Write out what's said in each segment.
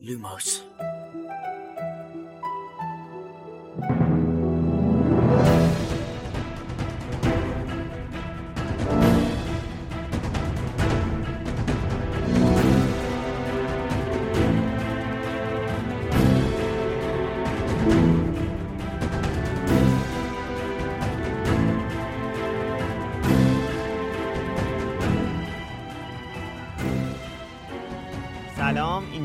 Lumos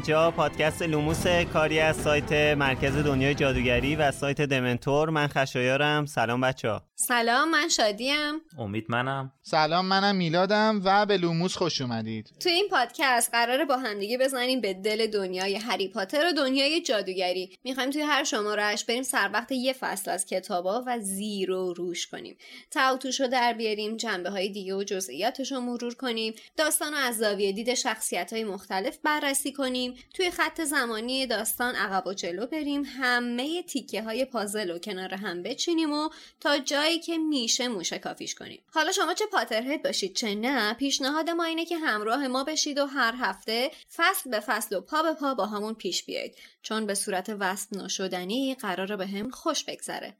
اینجا پادکست لوموس کاری از سایت مرکز دنیای جادوگری و سایت دمنتور. من خشایارم. سلام بچه ها سلام من شادیم. امید منم. سلام منم میلادم و به لوموس خوش اومدید. تو این پادکست قراره با همدیگه بزنیم به دل دنیای هری پاتر و دنیای جادوگری. می‌خوایم توی هر شمارهش بریم سر وقت یه فصل از کتابا و زیر و روش کنیم. ته و توش رو در بیاریم جنبه های دیگه و جزئیاتش رو مرور کنیم. داستان رو از زاویه دید شخصیت های مختلف بررسی کنیم. توی خط زمانی داستان عقب و جلو بریم همه تیکه های پازل رو کنار هم بچینیم و تا جایی که میشه موشه کافیش کنیم. حالا شما چه پاترهد باشید چه نه پیشنهاد ما اینه که همراه ما بشید و هر هفته فصل به فصل و پا به پا با همون پیش بیایید. چون به صورت وصف نشدنی قراره به هم خوش بگذره.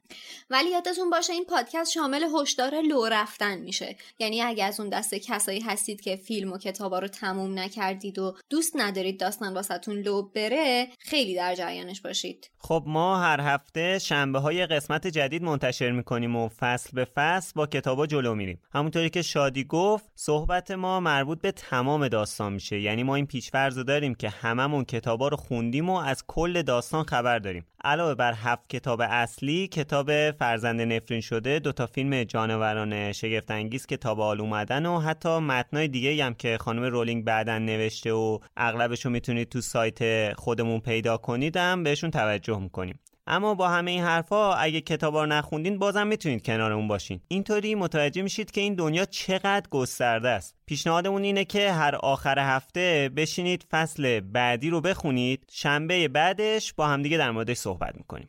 ولی یادتون باشه این پادکست شامل هشدار لو رفتن میشه. یعنی اگه از اون دسته کسایی هستید که فیلم و کتابا رو تموم نکردید و دوست ندارید داستان واسهتون لو بره خیلی در جریانش باشید. خب ما هر هفته شنبه های قسمت جدید منتشر می‌کنیم و فصل به فصل با کتابا جلو میریم. همونطوری که شادی گفت صحبت ما مربوط به تمام داستان میشه. یعنی ما این پیشفرض داریم که هممون کتابا رو خوندیم و از کل داستان خبر داریم. علاوه بر هفت کتاب اصلی کتاب فرزند نفرین شده دو تا فیلم جانوران شگفت انگیز که تا اومدن و حتی متنای دیگه هم که خانم رولینگ بعدا نوشته و اغلبشو می‌تونید تو سایت خودمون پیدا کنیدم بهشون توجه می‌کنیم. اما با همه این حرفا اگه کتابا رو نخوندین بازم می‌تونید کنارمون باشین. اینطوری متوجه میشید که این دنیا چقدر گسترده است. پیشنهادمون اینه که هر آخر هفته بشینید فصل بعدی رو بخونید. شنبه بعدش با همدیگه در موردش صحبت می‌کنیم.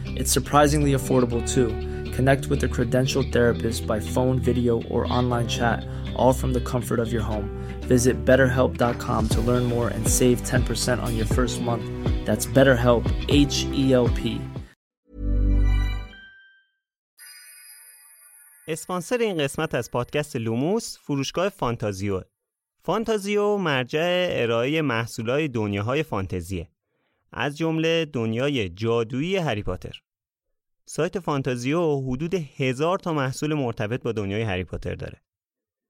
It's surprisingly affordable too. Connect with a credentialed therapist by phone, video, or online chat, all from the comfort of your home. Visit betterhelp.com to learn more and save 10% on your first month. That's BetterHelp, H E L P. اسپانسر این قسمت از پادکست لوموس فروشگاه فانتازیو. فانتازیو مرجع ارائه محصولات دنیاهای فانتزیه. از جمله دنیای جادویی هری پاتر. سایت فانتازیو حدود هزار تا محصول مرتبط با دنیای هری پاتر داره.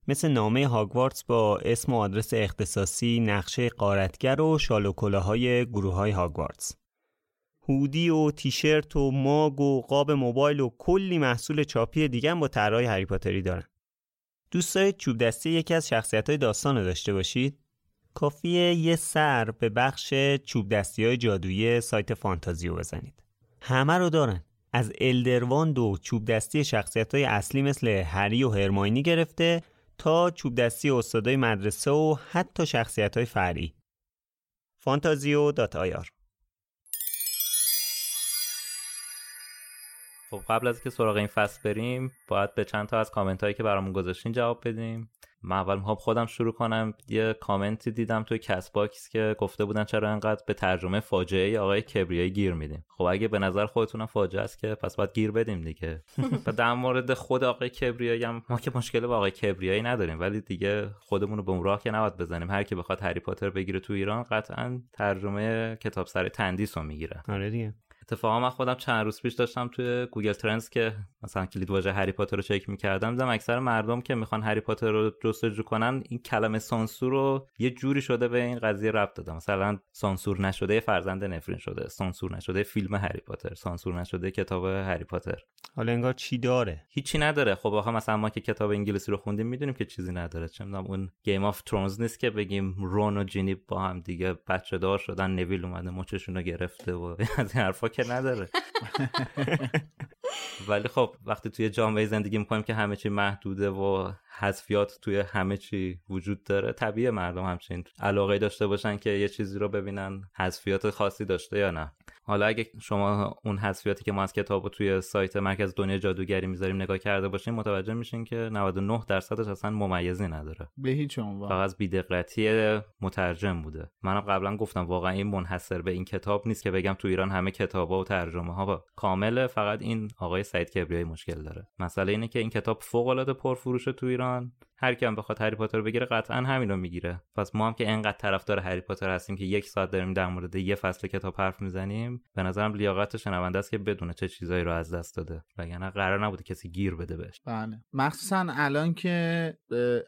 مثل نامه هاگوارتس با اسم و آدرس اختصاصی، نقشه قارتگر و شال و کلاهای گروه های هاگوارتس. هودی و تیشرت و ماگ و قاب موبایل و کلی محصول چاپی دیگه با طرحهای هری پاتری دارن. دوست دارید چوب دستی یکی از شخصیت های داستان رو داشته باشید؟ کافیه یه سر به بخش چوب دستی های جادویی سایت فانتازیو بزنید. همه رو دارن. از الدرواند و چوب دستی شخصیت های اصلی مثل هری و هرماینی گرفته تا چوب دستی استادای مدرسه و حتی شخصیت های فرعی. فانتازیو دات آیار خب قبل از که سراغ این فصل بریم باید به چند تا از کامنت هایی که برامون گذاشتین جواب بدیم من اول می‌خوام خودم شروع کنم. یه کامنتی دیدم توی Castbox که گفته بودن چرا انقدر به ترجمه فاجعه آقای کبریایی گیر میدیم. خب اگه به نظر خودتونم فاجعه است که پس باید گیر بدیم دیگه. و در مورد خود آقای کبریایی هم ما که مشکل با آقای کبریایی نداریم ولی دیگه خودمون رو به اون راه که نباید بزنیم. هر کی بخواد هری پاتر بگیره تو ایران قطعا ترجمه کتاب‌سرای تندیس رو می‌گیره. آره دیگه. اتفاقا من خودم چند روز پیش داشتم توی Google Trends که مثلا کلید واژه هری پاتر رو چک می‌کردم دیدم اکثر مردم که می‌خوان هری پاتر رو جستجو کنن این کلمه سانسور رو یه جوری شده به این قضیه ربط دادم مثلا سانسور نشده فرزند نفرین شده سانسور نشده فیلم هری پاتر سانسور نشده کتاب هری پاتر. حالا انگار چی داره؟ هیچی نداره. خب آخه مثلا ما که کتاب انگلیسی رو خوندیم می‌دونیم که چیزی نداره. چه می‌دونم اون Game of Thrones نیست که بگیم رون و جینی با هم دیگه بچه دار شدن نویل اومده مچشون رو گرفته و از این حرفا که نداره. ولی خب وقتی توی جامعه زندگی می‌کنیم که همه چی محدوده و حذفیات توی همه چی وجود داره طبیعی مردم همچین علاقه داشته باشن که یه چیزی رو ببینن حذفیات خاصی داشته یا نه. حالا اگه شما اون حذفیاتی که ما از کتاب توی سایت مرکز دنیا جادوگری می‌ذاریم نگاه کرده باشین متوجه میشین که 99 درصدش اصلا ممیزی نداره. به هیچ عنوان. فقط از بیدقتی مترجم بوده. منم قبلا گفتم واقعا این منحصر به این کتاب نیست که بگم تو ایران همه کتابا و ترجمه ها کامله فقط این آقای سعید کبریایی مشکل داره. مسئله اینه که این کتاب فوق العاده پرفروشه تو ایران. هر کی هم بخواد هری پاتر بگیره قطعا همین رو می‌گیره. پس ما هم که انقدر طرفدار هری پاتر هستیم که یک ساعت داریم در مورد یه فصل کتاب حرف می‌زنیم به نظرم لیاقت شنونده است که بدونه چه چیزایی رو از دست داده. وگرنه قرار نبوده کسی گیر بده بهش. بله. مخصوصا الان که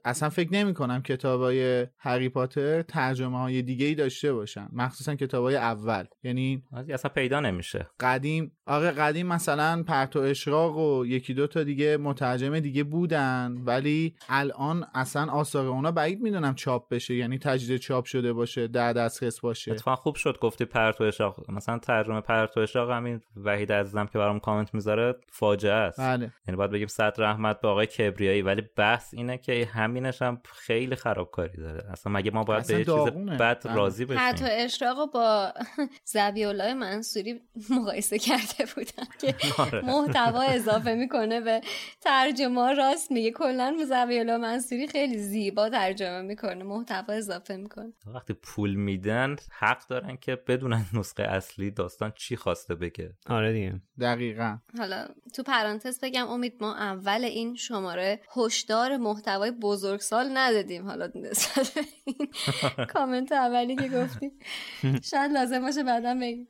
اصلا فکر نمی کنم کتابای هری پاتر ترجمه های دیگه ای داشته باشن. مخصوصا کتابای اول. یعنی اصلا پیدا نمیشه. قدیم آره قدیم مثلا پرتو اشراق و یکی دو تا دیگه مترجم دیگه بودن ولی الان الان اصلا آثار اونا بعید می‌دونم چاپ بشه یعنی تجدید چاپ شده باشه در دسترس باشه. اتفاقا خوب شد گفتی پرتو اشاق. مثلا ترجمه پرتو اشاق همین وحید عزیزم که برام کامنت می‌ذاره فاجعه است. بله. یعنی باید بگیم صد رحمت به آقای کبریایی ولی بحث اینه که همینش هم خیلی خرابکاری داره. اصلا مگه ما باید به چیز بد بله. راضی بشیم؟ پرتو اشراق با زبی الله منصوری مقایسه کرده بودن که آره. محتوا اضافه می‌کنه به ترجمه راست میگه. کلا زبی الله منصوری خیلی زیبا ترجمه می‌کنه. محتوا اضافه می‌کنه. وقتی پول میدن حق دارن که بدونن نسخه اصلی داستان چی خواسته بگه. آره دیگه. دقیقا. حالا تو پرانتز بگم امید ما اول این شماره هشدار محتوای بزرگسال ندادیم. حالا نسبت این کامنت اولی که گفتیم شاید لازم باشه بعدا بگیم.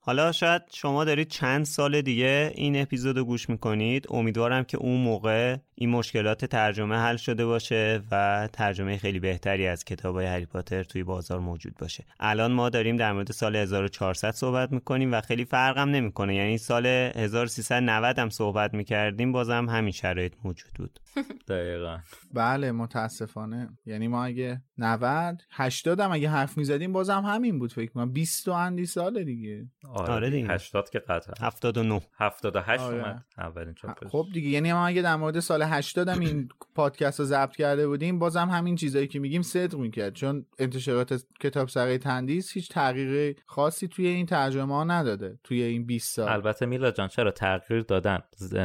حالا شاید شما دارید چند سال دیگه این اپیزود رو گوش می‌کنید. امیدوارم که اون موقع این مشکلات ترجمه حل شده باشه و ترجمه خیلی بهتری از کتاب های هری پاتر توی بازار موجود باشه. الان ما داریم در مورد سال 1400 صحبت می‌کنیم و خیلی فرقم نمی‌کنه. یعنی سال 1390 هم صحبت می‌کردیم بازم همین شرایط موجود بود. دقیقا. بله متاسفانه. یعنی ما اگه 90 80 هم اگه حرف می‌زدیم بازم همین بود فکر کنم. 20 و اندی سال دیگه. آره, آره دیگه. 80 که قطعا. 79 78 آره. اومد. اولین چاپش. خب دیگه یعنی ما اگه در مورد سال 80 هم این پادکست رو ضبط کرده بودیم بازم همین چیزایی که میگیم صدق می‌کرد. چون انتشارات کتاب سرای تندیس هیچ تغییر خاصی توی این ترجمه ها نداده توی این 20 سال. البته میلاد جان چرا تغییر دادن؟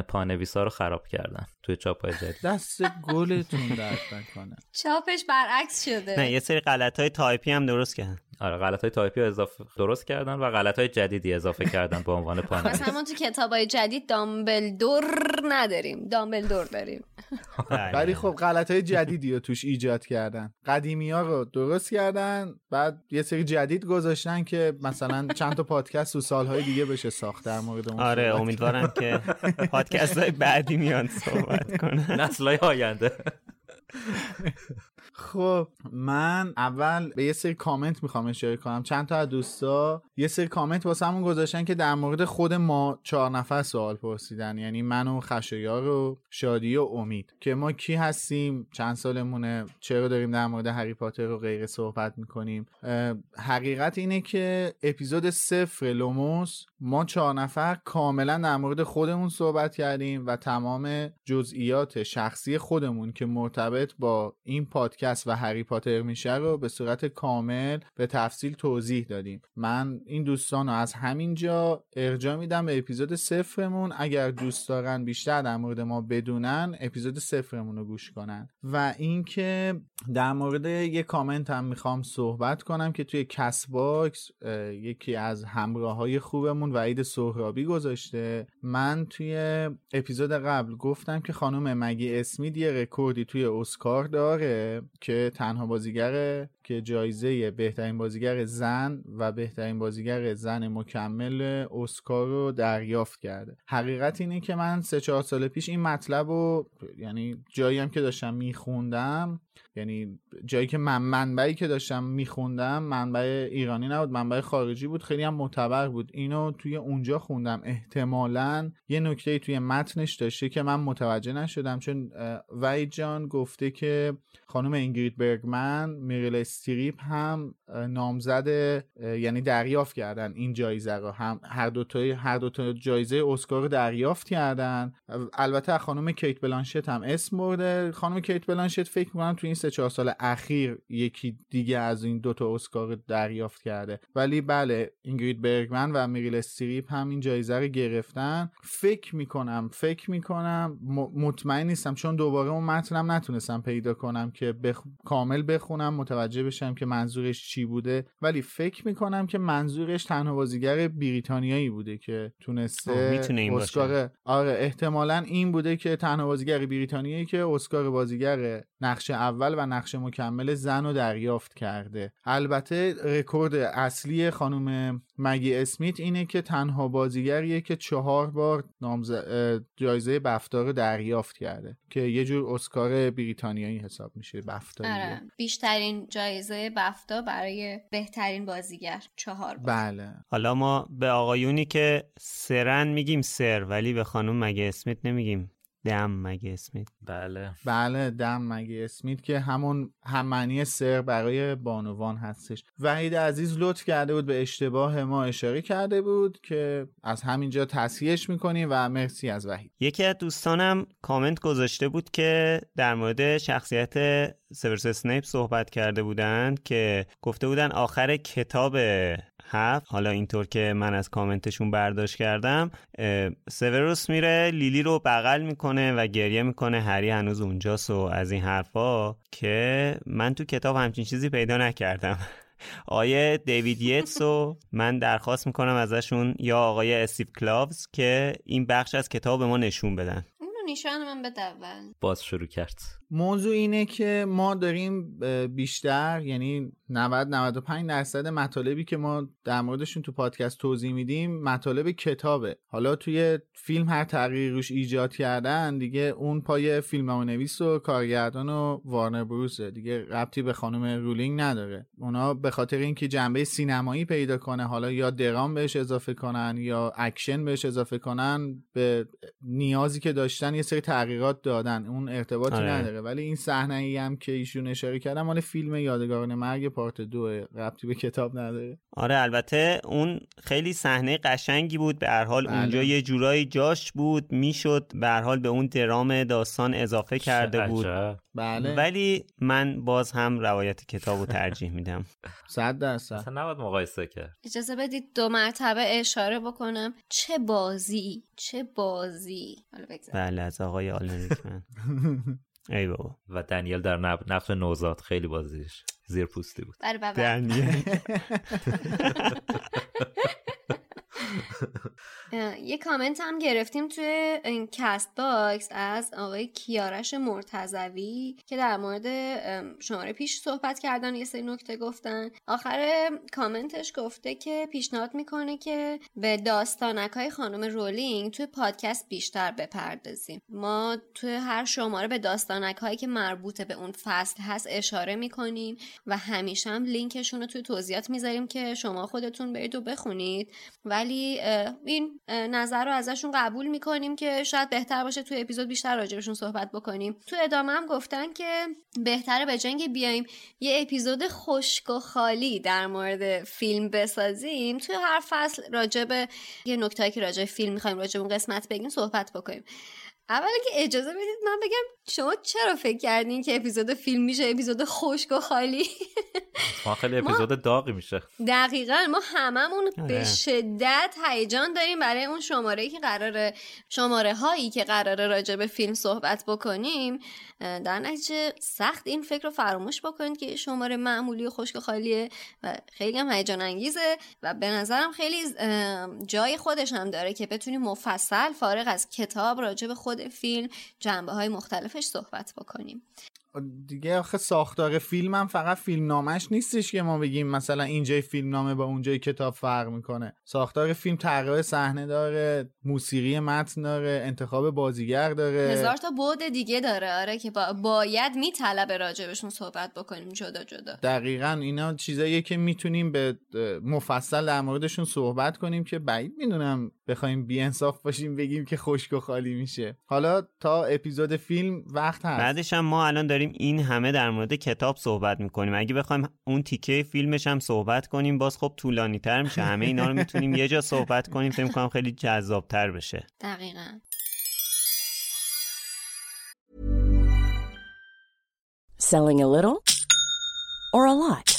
پانویسا رو خراب کردن توی چاپ جدید. دست گلتون درد نکنه. چاپش برعکس شده. نه یه سری غلط های تایپی هم درست کردن. آره غلط های تایپی اضافه درست کردن و غلط های جدیدی اضافه کردن به عنوان پانویس مثلا ما تو کتاب های جدید دامبلدور نداریم. دامبلدور داریم. ولی خب غلط های جدیدی رو توش ایجاد کردن. قدیمی ها رو درست کردن بعد یه سری جدید گذاشتن که مثلا چند تا پادکست و سالهای دیگه بشه ساخت در مورد اون آره امیدوارم که پادکست های بعدی میان صحبت کنن. نسل های آینده. خب من اول به یه سری کامنت می‌خوام اشاره کنم. چند تا از دوستا یه سری کامنت واسه‌مون گذاشتن که در مورد خود ما چهار نفر سوال پرسیدن. یعنی من و خشایار و شادی و امید. که ما کی هستیم؟ چند سالمونه؟ چرا داریم در مورد هری پاتر و غیره صحبت می‌کنیم؟ حقیقت اینه که اپیزود صفر لوموس ما چهار نفر کاملا در مورد خودمون صحبت کردیم و تمام جزئیات شخصی خودمون که مرتبط با این پادکست پادکست و هری پاتر میشه رو به صورت کامل به تفصیل توضیح دادیم. من این دوستان رو از همینجا ارجاع میدم به اپیزود صفرمون. اگر دوست دارن بیشتر در مورد ما بدونن اپیزود صفرمون رو گوش کنن. و اینکه در مورد یه کامنت هم می‌خوام صحبت کنم که توی Castbox یکی از همراه های خوبمون وحید سهرابی گذاشته. من توی اپیزود قبل گفتم که خانم مگی اسمیت یه رکوردی توی اسکار داره. که تنها بازیگر که جایزه بهترین بازیگر زن و بهترین بازیگر زن مکمل اسکار رو دریافت کرده. حقیقت اینه که من سه چهار سال پیش این مطلب رو یعنی جایی هم که داشتم میخوندم یعنی جایی که من منبعی که داشتم میخوندم منبع ایرانی نبود منبع خارجی بود خیلی هم معتبر بود. اینو توی اونجا خوندم. احتمالا یه نکته توی متنش داشته که من متوجه نشدم چون وای جان گفته که خانم اینگرید برگمن میریل استریپ هم نامزد یعنی دریافت کردن این جایزه رو. هم هر دو تا هر دو تا جایزه اسکار دریافت کردن. البته خانم کیت بلانشت هم اسم برده. خانم کیت بلانشت فکر می‌کنم تو این سه چهار سال اخیر یکی دیگه از این دوتا اسکار دریافت کرده. ولی بله اینگرید برگمن و میریل استریپ هم این جایزه رو گرفتن. فکر می‌کنم فکر می‌کنم مطمئن نیستم چون دوباره اون متنم نتونستم پیدا کنم که بخ... کامل بخونم متوجه بشم که منظورش چی بوده. ولی فکر می‌کنم که منظورش تنها بازیگر بریتانیایی بوده که تونسته می‌تونه این اسکار. آره احتمالا این بوده که تنها بازیگر بریتانیایی که اسکار بازیگر نقش اول و نقش مکمل زن رو دریافت کرده. البته رکورد اصلی خانم مگی اسمیت اینه که تنها بازیگریه که چهار بار نامز... جایزه بفتا رو دریافت کرده که یه جور اسکار بریتانیایی حساب میشه بفتا آره بیشترین جایزه بفتا برای بهترین بازیگر چهار بار. بله. حالا ما به آقایونی که سرن میگیم سر ولی به خانم مگه اسمیت نمیگیم؟ دم مگه اسمیت بله. بله دم مگی اسمیت که همون هم معنی سر برای بانوان هستش. وحید عزیز لطف کرده بود به اشتباه ما اشاره کرده بود که از همینجا تصحیحش می‌کنیم و مرسی از وحید. یکی از دوستانم کامنت گذاشته بود که در مورد شخصیت سیورس اسنیپ صحبت کرده بودند که گفته بودن آخر کتاب هفت. حالا اینطور که من از کامنتشون برداشت کردم سیورس میره لیلی رو بغل می‌کنه و گریه می‌کنه. هری هنوز اونجاست و از این حرفا که من تو کتاب همچین چیزی پیدا نکردم. آقای دیوید یتس رو من درخواست می‌کنم ازشون یا آقای استیو کلاوز که این بخش از کتاب به ما نشون بدن. اونو نشان من بده اول باز شروع کرد. موضوع اینه که ما داریم بیشتر یعنی 90 95 درصد مطالبی که ما در موردشون تو پادکست توضیح میدیم مطالب کتابه. حالا توی فیلم هر تغییری روش ایجاد کردن دیگه اون پای فیلمنامه نویس و کارگردان و وارنر بروسه. دیگه ربطی به خانم رولینگ نداره. اونا به خاطر اینکه جنبه سینمایی پیدا کنه حالا یا درام بهش اضافه کنن یا اکشن بهش اضافه کنن به نیازی که داشتن یه سری تغییرات دادن. اون ارتباطی آره. نداره ولی این صحنه ای هم که ایشون اشاره کردن مال فیلم یادگاران مرگ پارت دو ربطی به کتاب نداره. آره البته اون خیلی صحنه قشنگی بود. به هر حال بله. اونجا یه جورایی جاش بود می‌شد. به هر حال به اون درام داستان اضافه کرده بود. بله. ولی من باز هم روایت کتاب رو ترجیح میدم. صد درصد. اصلا نباید مقایسه کرد. اجازه بدید دو مرتبه اشاره بکنم. چه بازی؟ چه بازی؟ حالا بگذار بله از آقای آلن ریکمن ای بابا. و دنیل در نقش نوزاد خیلی بازیش زیر پوستی بود دنیل. یه کامنت هم گرفتیم توی این Castbox از آقای کیارش مرتضوی که در مورد شماره پیش صحبت کردن یه سری نکته گفتن. آخر کامنتش گفته که پیشنهاد می‌کنه که به داستانک های خانم رولینگ توی پادکست بیشتر بپردازیم. ما توی هر شماره به داستانک هایی که مربوط به اون فصل هست اشاره می‌کنیم و همیشه هم لینکشون رو توی توضیحات می‌ذاریم که شما خودتون برید و بخونید. ولی اه، این نظر رو ازشون قبول می‌کنیم که شاید بهتر باشه توی اپیزود بیشتر راجبشون صحبت بکنیم. تو ادامه هم گفتن که بهتره به جنگ بیایم یه اپیزود خشک و خالی در مورد فیلم بسازیم. توی هر فصل راجب یه نکته که راجب فیلم می‌خوایم راجب اون قسمت بگیم صحبت بکنیم. اول که اجازه بدید من بگم شما چرا فکر کردین که اپیزود فیلم میشه اپیزود خشک و خالی؟ ما خیلی اپیزود داغی میشه. دقیقا ما هممون به آره. شدت هیجان داریم برای اون شماره که قراره شماره هایی که قراره راجع به فیلم صحبت بکنیم. در نتیجه سخت این فکر رو فراموش بکنید که شماره معمولی و خشک و خالیه و خیلی هم هیجان انگیزه و به نظرم خیلی جای خودش هم داره که بتونیم مفصل فارغ از کتاب راجع به خود فیلم جنبه های مختلفش صحبت بکنیم. دیگه آخه ساختار فیلم هم فقط فیلم نامش نیستش که ما بگیم مثلا اینجای فیلم نامه با اونجای کتاب فرق می‌کنه. ساختار فیلم تغییر صحنه داره موسیقی متن داره انتخاب بازیگر داره. هزار تا بعد دیگه داره. آره که با... باید میطلبه راجبشون صحبت بکنیم جدا جدا. دقیقا اینا چیزاییه که می‌تونیم به مفصل در موردشون صحبت کنیم که بعید می‌دونم بخوایم بیانصاف باشیم بگیم که خشک و خالی میشه. حالا تا اپیزود فیلم وقت هست. بعدش هم ما الان داریم این همه در مورد کتاب صحبت می‌کنیم. اگه بخوایم اون تیکه فیلمش هم صحبت کنیم باز خب طولانی تر میشه. همه اینا رو می‌تونیم یه جا صحبت کنیم. فکر کنم خیلی جذاب تر بشه. دقیقا. Selling a little or a lot?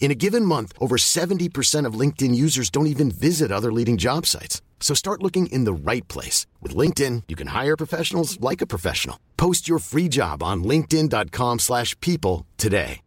In a given month, over 70% of LinkedIn users don't even visit other leading job sites. So start looking in the right place. With LinkedIn, you can hire professionals like a professional. Post your free job on linkedin.com/people slash people today.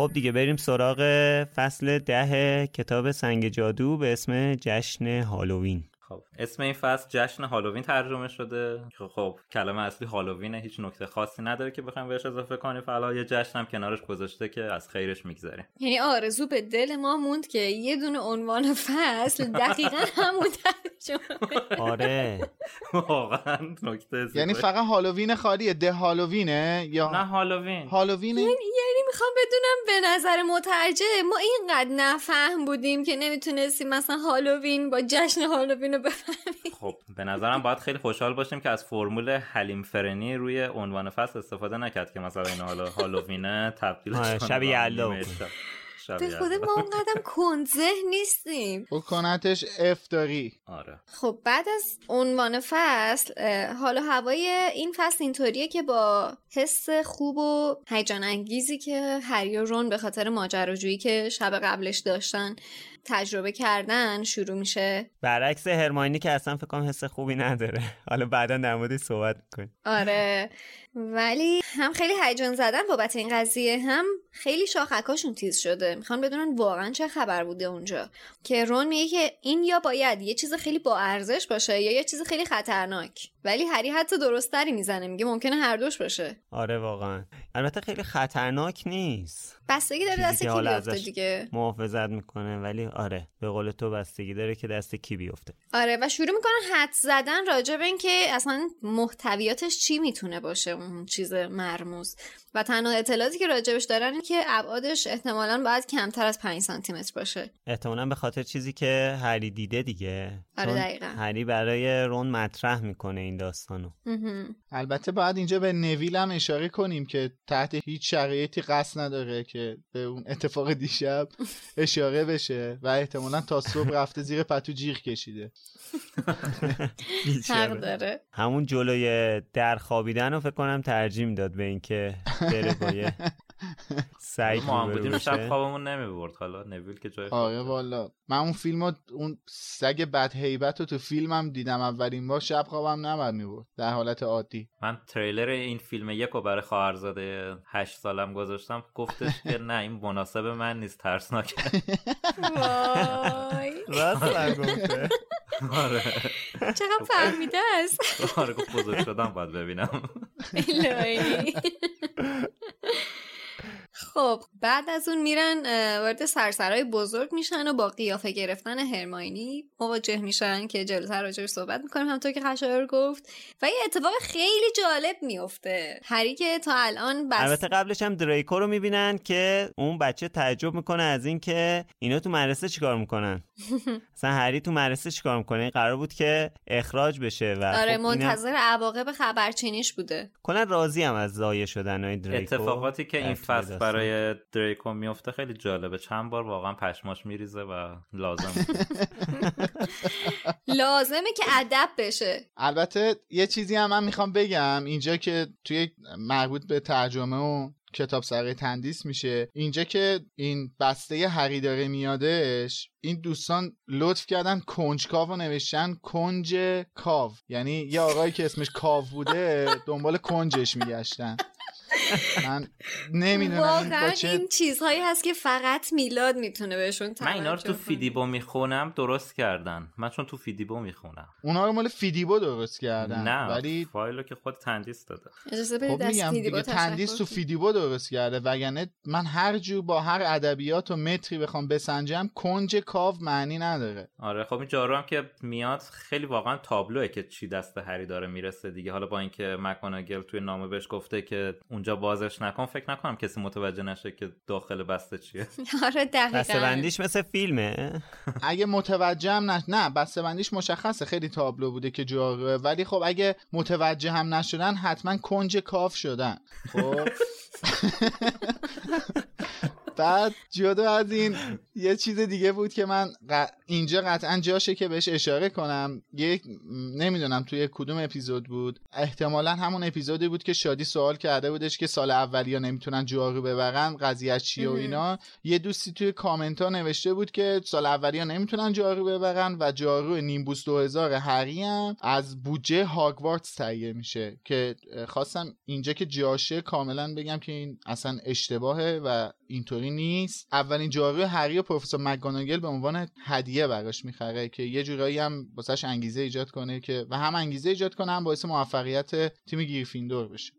خب دیگه بریم سراغ فصل ده کتاب سنگ جادو به اسم جشن هالووین خب اسم این فصل جشن هالووین ترجمه شده. که خب کلمه اصلی هالووینه هیچ نکته خاصی نداره که بخوایم بهش اضافه کنیم. فعلا یه جشن هم کنارش گذاشته که از خیرش میگذریم. یعنی آرزو به دل ما موند که یه دونه عنوان فصل دقیقا همون ترجمه. آره. واقعا نکته یعنی. فقط هالووین خالیه. ده هالووینه یا نه هالووین. هالووینه یعنی یعنی می‌خوام بدونم به نظر مترجم ما اینقدر نفهم بودیم که نمی‌تونستیم مثلا هالووین با جشن هالووین رو خب به نظرم باید خیلی خوشحال باشیم که از فرمول حلیم فرنی روی عنوان فصل استفاده نکرد که مثلا این حالا هالووینه تبدیل آره، شب یلدا. به خود ما اونقدر کنزه نیستیم. بکنتش افتاری آره. خب بعد از عنوان فصل حالا هوای این فصل اینطوریه که با حس خوب و هیجان انگیزی که هری و رون به خاطر ماجراجویی که شب قبلش داشتن تجربه کردن شروع میشه؟ برعکس هرماینی که اصلا فکر کنم حس خوبی نداره. حالا بعدا در موردش صحبت می‌کنیم. آره. ولی هم خیلی هیجان زدن بابت این قضیه هم خیلی شاخکاشون تیز شده. می‌خوان بدونن واقعا چه خبر بوده اونجا. که رون میگه که این یا باید یه چیز خیلی با ارزش باشه یا یه چیز خیلی خطرناک. ولی هری حتی درستتری می‌زنه میگه ممکنه هر دوش باشه. آره واقعا. البته خیلی خطرناک نیست. بستگی داره دست کی بیفته دیگه. محافظت می‌کنه ولی آره به قول تو بستگی داره که دست کی بیفته. آره و شروع می‌کنن حد زدن راجع به اینکه اصلا محتویاتش چی می‌تونه باشه. چیز مرموز. و تنها اطلاعاتی که راجبش دارن این که ابعادش احتمالا باید کمتر از 5 سانتی متر باشه. احتمالا به خاطر چیزی که هری دیده دیگه. آره، دقیقاً. هری برای رون مطرح می‌کنه این داستانو. البته باید اینجا به نویل هم اشاره کنیم که تحت هیچ شرایطی قصد نداره که به اون اتفاق دیشب اشاره بشه و احتمالا تا صبح رفته زیر پتو جیغ کشیده. همون جلوی در خوابیدن رو فکر کنم ترجیح می‌داد به اینکه بره با یه سعی ما هم بودیم شب خوابمون نمی‌برد. حالا نویل که جای آره والا. من اون فیلم اون سگ بد هیبت رو تو فیلمم دیدم اولین بار شب خوابم نبر می‌برد در حالت عادی. من تریلر این فیلم یک رو برای خواهرزاده هشت سالم گذاشتم. گفتش که نه این مناسب من نیست ترسناکه وای. راست گفته آره. چقدر فهمیده است؟ آره گفت بزرگ شدم باید ببینم. خب بعد از اون میرن وارد سرسرای بزرگ میشن و با قیافه گرفتن هرماینی مواجه میشن که جلوتر راجعش صحبت می‌کنیم همطور که خشایار گفت. و یه اتفاق خیلی جالب میفته هری که تا الان بس البته قبلش هم دریکو رو می‌بینن که اون بچه تعجب می‌کنه از این که اینا تو مدرسه چیکار می‌کنن. مثلا هری تو مدرسه چیکار می‌کنه؟ این قرار بود که اخراج بشه و آره خب منتظر عواقب خبرچینیش بوده. کلا راضی هم از ضایع شدن های دریکو. اتفاقاتی که این فصل داستان. برای دریکو میفته خیلی جالبه. چند بار واقعا پشماش میریزه و لازم لازمه که ادب بشه. البته یه چیزی هم من می‌خوام بگم. اینجا که توی مربوط به ترجمه و کتاب سرای تندیس میشه. اینجا که این بسته هری داره میادش این دوستان لطف کردن کنجکاو رو نوشتن. کنج کاو. یعنی یه آقایی که اسمش کاو بوده دنبال کنجش میگشتن. من نمی‌دونم با واقعا چه این چیزهایی هست که فقط میلاد می‌تونه بهشون من اینا رو تو. فیدیبو می‌خونم درست کردن. من چون تو فیدیبو می‌خونم. اونا رو مال فیدیبو درست کردن نه ولی فایل رو که خود تندیس داده. اجازه بدید خب میگم فیدیبو دیگه تندیس تو. فیدیبو درست کرده وگرنه من هر جور با هر ادبیات و متری بخوام بسنجم کنج کاو معنی نداره. آره خب این جارو هم که میاد خیلی واقعا تابلوه که چی دست هری داره می‌رسه دیگه. حالا با اینکه مکاناگل توی نامه بهش گفته که اونجا بازش نکن فکر نکنم کسی متوجه نشه که داخل بسته چیه. آره دقیقا. بندیش مثل فیلمه. اگه متوجه هم نش... نه بسته بندیش مشخصه خیلی تابلو بوده که جاروه ولی خب اگه متوجه هم نشدن حتما کنج کاف شدن. خب؟ بعد جدا از این یه چیز دیگه بود که من ق- اینجا قطعا جاشه که بهش اشاره کنم. یک نمی‌دونم توی کدوم اپیزود بود. احتمالا همون اپیزودی بود که شادی سوال کرده بودش که سال اولیا نمی‌تونن جارو ببرن قضیه چیه و. اینا. یه دوستی توی کامنت ها نوشته بود که سال اولیا نمی‌تونن جارو ببرن و جارو نیمبوس 2000 هری هم از بودجه هاگوارتس تهیه میشه. که خواستم اینجا که جاشه کاملا بگم که این اصلا اشتباهه و اینطوری نیست. اولین جارو هری و پروفسور مکگوناگل به عنوان هدیه براش می‌خره که یه جورایی هم واسش انگیزه ایجاد کنه که و هم انگیزه ایجاد کنه هم باعث موفقیت تیم گریفیندور بشه.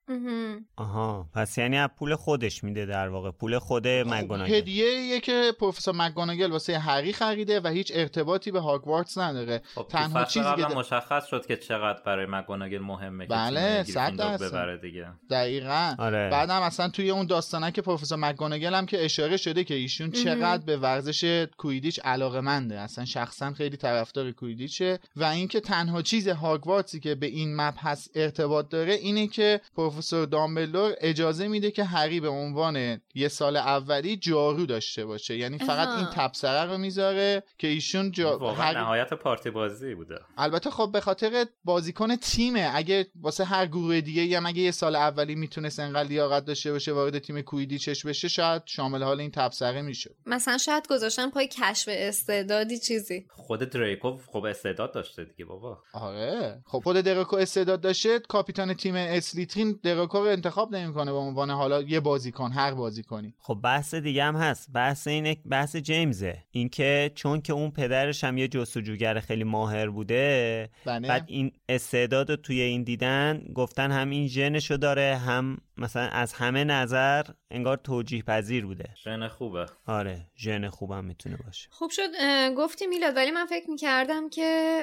آها. پس یعنی از پول خودش میده در واقع. پول خود مگوناگل هدیه یه که پروفسور مکگوناگل واسه هری خریده و هیچ ارتباطی به هاگوارتس نداره. خب تنها چیزی که مشخص شد که چقدر برای مگوناگل مهمه بله، که. ببره دیگه. دقیقا. آره. بعدم اصلا توی اون داستانه که پروفسور مکگوناگل هم که اشاره شده که ایشون چقدر به ورزش کویدیچ علاقه منده. اصلا شخصا خیلی طرفدار کویدیچه. و اینکه تنها چیز هاگوارتسی که به این مبحث ارتباط داره اینه که پروفسور دامبلدور اجازه میده که هری به عنوان یه سال اولی جارو داشته باشه. یعنی فقط. این تبصره رو می‌ذاره که ایشون جا... واقعا هری- نهایت پارتی بازی بوده. البته خب به خاطر بازیکن تیمه. اگه واسه هر گروه دیگه هم اگه یه سال اولی می‌تونست انقدر لیاقت داشته باشه وارد تیم کویدیچش بشه شاید شامل حال این تبصره میشه مثلا شاید گذاشتن پای کشف استعدادی چیزی. خود دریکو خب استعداد داشته دیگه بابا. آره. خب خود درکو استعداد داشته کاپیتان تیم اسلیترین درکو رو انتخاب نمی‌کنه به عنوان حالا یه بازیکن هر بازیکنی. خب بحث دیگه هم هست. بحث اینه بحث جیمزه. اینکه چون که اون پدرش هم یه جستجوگر خیلی ماهر بوده بله. بعد این استعداد رو توی این دیدن گفتن هم این ژنشو داره هم مثلا از همه نظر انگار توجیه پذیر بوده. ژن خوبه. آره ژن خوبم می‌تونه باشه. خوب شد گفتی میلاد ولی من فکر می‌کردم که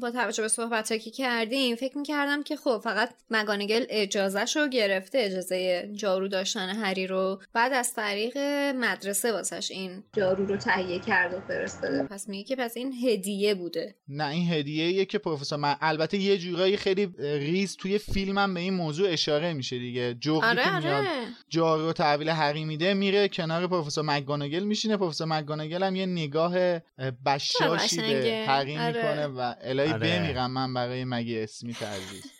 با توجه به صحبت که کردیم فکر می‌کردم که خب فقط مگانگل اجازهش رو گرفته اجازه جارو داشتن هری رو بعد از طریق مدرسه واسش این جارو رو تهیه کرد و فرستاده. پس میگه که پس این هدیه بوده. نه این هدیه که پروفسور من البته یه جورایی خیلی ریز توی فیلم هم به این موضوع اشاره میشه دیگه. جغدی آره که میاد آره جارو تحویل هری میده میره کنار پروفسور مکگوناگل میشینه پروفسور مکگوناگل هم یه نگاه اه، بشاشی به. هری آره. می‌کنه و الهی آره. بمیرم من برای مگی اسمی عزیز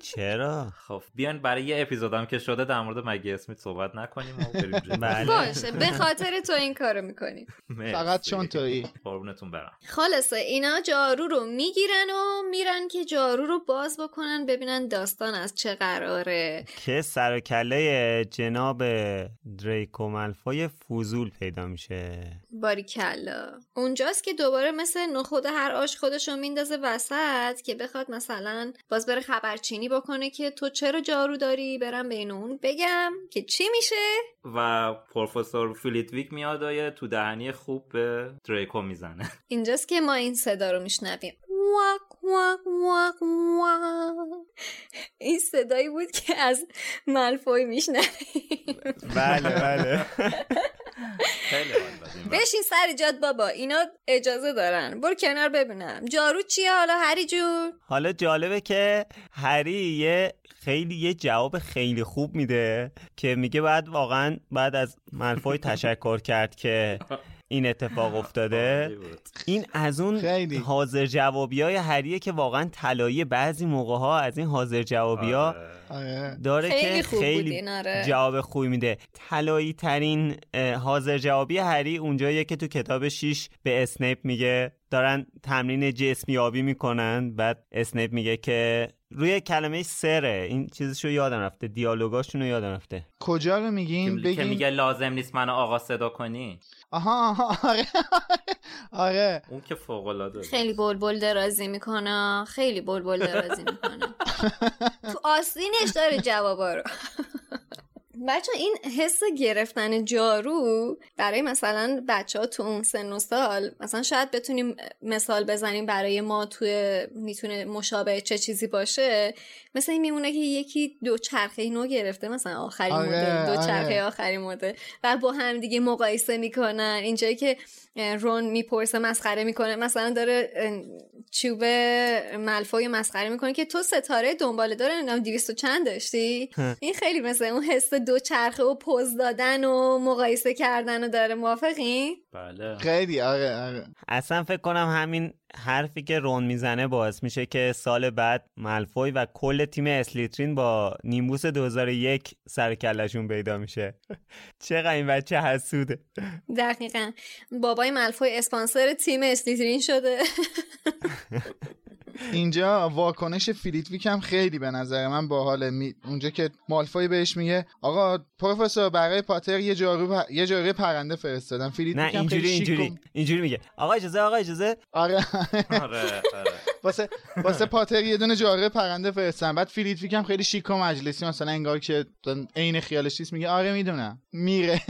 چرا؟ خب بیان برای یه اپیزودم که شده در مورد مگی اسمیت صحبت نکنیم و بریم. بله. باشه به خاطر تو این کارو می‌کنی. مرسی. فقط چون تویی. قربونتون برم. خلاصه اینا جارو رو می‌گیرن و میرن که جارو رو باز بکنن ببینن داستان از چه قراره. که سر و کله جناب دریکو ملفای فوزول پیدا میشه. باریکلا. اونجاست که دوباره مثل نخود هر آش خودشو میندازه وسط که بخواد مثلا باز بره خبرچینی بکنه که تو چرا جارو داری؟ برم بین اون بگم که چی میشه؟ و پروفسور فیلیتویک میاد و یه تو دهنی خوب به دریکو می‌زنه. اینجاست که ما این صدا رو میشنویم. واک واک واک واک. این صدایی بود که از ملفوی میشنویم. بله بله. بشین سر جاد بابا اینا اجازه دارن. برو کنار ببینم. جارو چیه حالا؟ هری جون؟ حالا جالبه که هری یه خیلی یه جواب خیلی خوب میده که میگه بعد واقعا بعد از ملفوی تشکر کرد که این اتفاق افتاده. این از اون خیلی. حاضر جوابی های هریه که واقعا طلایی بعضی موقع ها از این حاضر جوابی ها آره. آره داره خیلی که خیلی آره. جواب خوبی میده طلایی ترین حاضر جوابی هری اونجاییه که تو کتاب 6 به اسنیپ میگه دارن تمرین جسمی آبی می‌کنن بعد اسنیپ میگه که روی کلمه سره. این چیزشو یادم رفته. دیالوگاشونو یادم رفته. کجا رو میگین؟ که- که بگین. میگه لازم نیست منو آقا صدا کنی؟ آها آها آره آره. اون که فوق العاده خیلی بلبل درازی می‌کنه. خیلی بلبل درازی می‌کنه. تو آستینش داره جوابا رو. بچه این حس گرفتن جارو برای مثلا بچه ها تو اون سن و سال مثلا شاید بتونیم مثال بزنیم برای ما توی می‌تونه مشابه چه چیزی باشه. مثل این میمونه که یکی دو چرخه نو گرفته مثلا آخرین آره، مدل دو آره. چرخه آخرین مدل و با هم دیگه مقایسه می‌کنن. اینجایی که رون می‌پرسه مسخره می‌کنه مثلا داره چوب ملفوی مسخره می‌کنه که تو ستاره دنباله داره نمی‌دونم 200 و چند داشتی؟ این خیلی مثل اون حس دو چرخه و پوز دادن و مقایسه کردن و داره موافقی؟ بله. خیلی آره آره. اصلا فکر کنم همین حرفی که رون می‌زنه باعث میشه که سال بعد ملفوی و کل تیم اسلیترین با نیمبوس 2001 سر کلشون پیدا میشه. چقدر این بچه حسوده. دقیقا. بابای ملفوی اسپانسر تیم اسلیترین شده. اینجا واکنش فیلیتویک هم خیلی به نظر من باحاله. می... اونجا که مالفای بهش میگه آقا پروفسور برای پاتر یه جارو پ... یه جارو پرنده فرستادم. نه هم خیلی اینجوری اینجوری اینجوری میگه. آقا اجازه آقا اجازه. آره. آره آره. واسه واسه پاتر یه دونه جارو پرنده فرستادم. بعد فیلیتویک هم خیلی شیک و مجلسی مثلا انگار که عین خیالش نیست میگه آره می‌دونم. میره.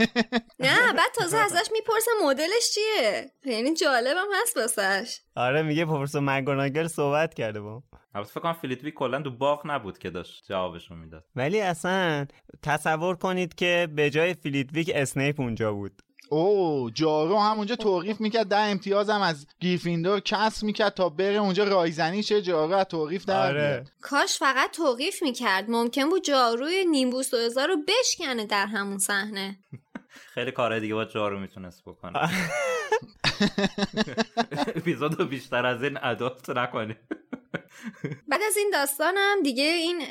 نه بعد تازه ازش می‌پرسه مدلش چیه؟ یعنی جالبم هست واسش. آره میگه پروفسور مگوناگل صحبت کرده با. البته فکر کنم فیلیتوی کلا تو باغ نبود که داشت جوابشو می‌داد. ولی اصلا تصور کنید که به جای فیلیتویک اسنیپ اونجا بود. او جارو هم اونجا توقیف می‌کرد ده امتیاز هم از گریفیندور کسب می‌کرد تا بره اونجا رایزنی شه جارو از توقیف در آره. کاش فقط توقیف می‌کرد. ممکن بود جاروی نیمبوس 2000 رو بشکنه در همون صحنه. خیلی کارهای دیگه با جارو می‌تونست بکنه. اپیزودو بیشتر از این اداپت نکنیم. بعد از این داستانم دیگه این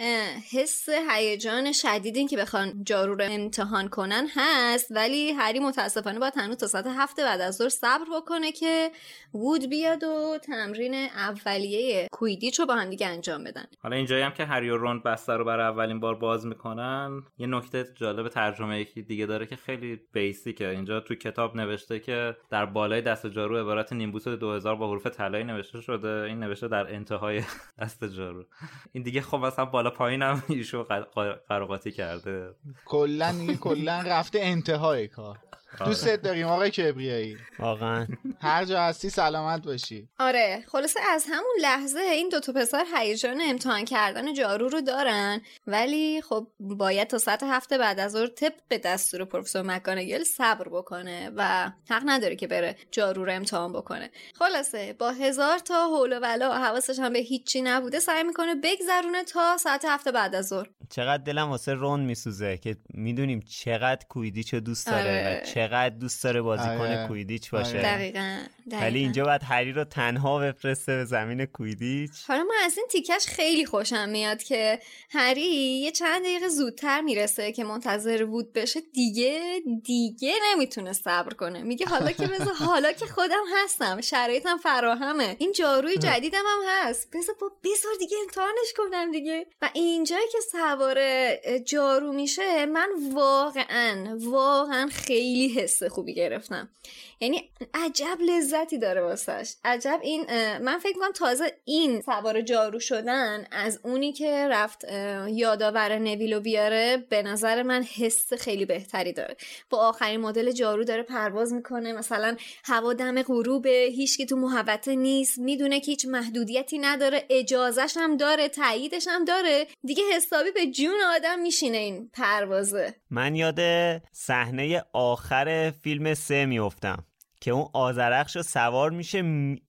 حس هیجان شدید که بخوان جارو رو امتحان کنن هست ولی هری متاسفانه باید هنوز تا ساعت هفته بعد از ظهر صبر بکنه که وود بیاد و تمرین اولیه کویدیچ رو با هم دیگه انجام بدن. حالا اینجایی هم که هری و رون بستر رو برای اولین بار باز می‌کنن یه نکته جالب ترجمه یکی دیگه داره که خیلی بیسیکه. اینجا تو کتاب نوشته که در بالای دست جارو عبارت نیمبوس 2000 با حروف طلایی نوشته شده. این نوشته در انتهای دست جارو این دیگه خب مثلا بالا پایین هم ایشو قر- قراقاتی کرده. کلا کلا رفته انتهای کار. دوستت داریم آقای کبریایی. واقعا. هر جا هستی سلامت باشی. آره خلاصه از همون لحظه این دوتا پسر هیجان امتحان کردن جارو رو دارن. ولی خب باید تا ساعت هفته بعد از ظهر طبق به دستور پروفسور مکانگل صبر بکنه و حق نداره که بره جارو رو امتحان بکنه. خلاصه با هزار تا حول و ولا حواسش هم به هیچی نبوده سعی می‌کنه بگذرونه تا ساعت هفته بعد از ظهر. چقدر دلم واسه رون میسوزه که می‌دونیم چقدر کویدیچو دوست داره آره. چقدر دوست داره بازیکن آره. کویدیچ باشه. دقیقا, دقیقاً. ولی اینجا باید هری رو تنها بفرسته به زمین کویدیچ. حالا من از این تیکش خیلی خوشم میاد که هری یه چند دقیقه زودتر می‌رسه که منتظر بود بشه. دیگه دیگه نمی‌تونه صبر کنه. میگه حالا که بذار حالا که خودم هستم. شرایطم فراهمه. این جاروی جدیدم هم هست. بذار با بذار دیگه امتحانش کنم دیگه. و اینجایی که سوار جارو میشه من واقعا واقعا خیلی حس خوبی گرفتم. یعنی عجب لذتی داره واسش. عجب این من فکر کنم تازه این سوار جارو شدن از اونی که رفت یادآور نویلو بیاره به نظر من حس خیلی بهتری داره. با آخرین مدل جارو داره پرواز می‌کنه. مثلا هوا دم غروبه هیچکی تو محوطه نیست می‌دونه که هیچ محدودیتی نداره اجازش هم داره تاییدش هم داره. دیگه حسابی به جون آدم میشینه این پروازه. من یاد صحنه آخر فیلم سه میفتم که اون آزرخش رو سوار میشه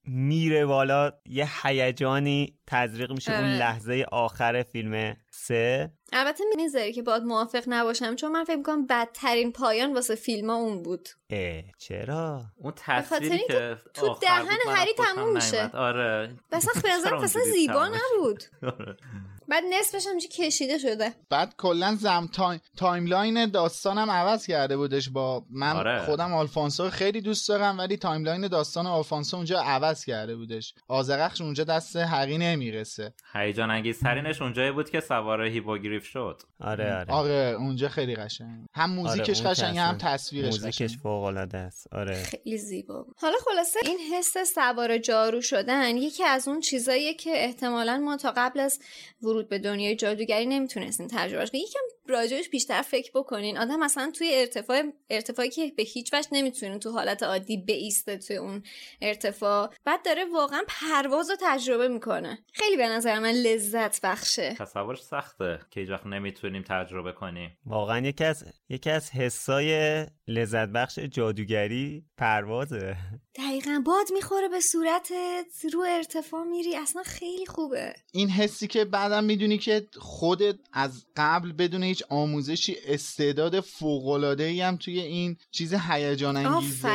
میره بالا یه هیجانی تزریق میشه اون لحظه آخر فیلم سه. البته می‌ذاری که باید موافق نباشم چون من فکر می‌کنم بدترین پایان واسه فیلم ها اون بود. اه چرا؟ اون تصویری که تو دهن هری تموم میشه. آره. بسخ به نظرم اصلا زیبا نبود. بعد نصفش هم کشیده شده. بعد کلا زم time timeline داستانم عوض کرده بودش با من آره. خودم آلفونسو خیلی دوست دارم ولی timeline داستان آلفونسو اونجا عوض کرده بودش. آزرخش اونجا دست هری نمی‌رسه. هیجان انگیزترینش اونجایی بود که سوار هیپوگریف شد. آره آره. آره اونجا خیلی قشنگ. هم موزیکش آره، اون قشنگ هم تصویر- تصویرش موزیکش فوق العاده است. آره. خیلی زیبا. بود حالا خلاصه این حس سوار جارو شدن یکی از اون چیزاییه که احتمالا ما تا قبل از ورود به دنیای جادوگری نمی‌تونستیم تجربهش کنیم. یکم راجعش بیشتر فکر بکنین. آدم مثلا توی ارتفاع ارتفاعی که به هیچ وجه نمی‌تونه تو حالت عادی بیسته توی اون ارتفاع. بعد داره واقعا پرواز رو تجربه می‌کنه. خیلی به نظر من لذت بخشه. تصورش سخته. که هیچ وقت نمی‌تونیم تجربه کنیم. واقعا یکی از یکی از حسای لذت بخش جادوگری پروازه. دقیقا باد می‌خوره به صورتت رو ارتفاع میری اصلا خیلی خوبه. این حسی که بعدم می‌دونی که خودت از قبل بدون هیچ آموزشی استعداد فوق‌العاده ای هم توی این چیز هیجان انگیز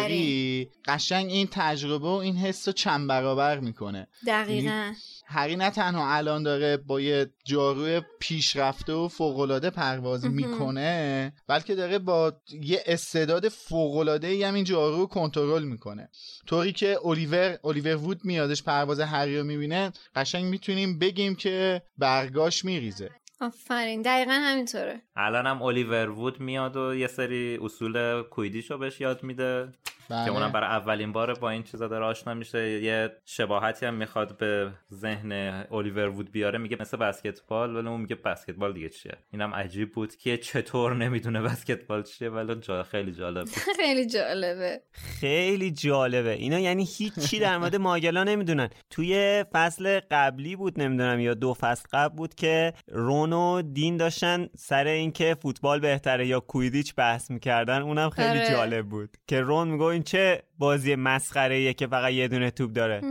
قشنگ این تجربه و این حس رو چند برابر می‌کنه. دقیقا. هری نه تنها الان داره با یه جاروی پیشرفته و فوقالعاده پرواز می‌کنه بلکه داره با یه استعداد فوقالعاده ای هم این جارو رو کنترل می‌کنه. طوری که اولیور اولیور وود میادش پرواز هری رو می‌بینه قشنگ می‌تونیم بگیم که برگاش میریزه. آفرین دقیقا همینطوره. الان هم الیور وود میاد و یه سری اصول کویدیشو بهش یاد میده. بله. که اونم برای اولین بار با این چیزا داره آشنا میشه. یه شباهتی هم می‌خواد به ذهن الیور وود بیاره. میگه مثل بسکتبال ولی اون میگه بسکتبال دیگه چیه؟ اینم عجیب بود که چطور نمی‌دونه بسکتبال چیه ولی جا خیلی جالب. خیلی جالبه. خیلی جالبه. اینا یعنی هیچی در مورد ماگلا نمی‌دونن. توی فصل قبلی بود نمی‌دونم یا دو فصل قبل بود که رون و دین داشتن سر اینکه فوتبال بهتره یا کویدیچ بحث می‌کردن. اونم خیلی آره. جالب بود. که رون میگه این چه بازی مسخره که فقط یه دونه توپ داره.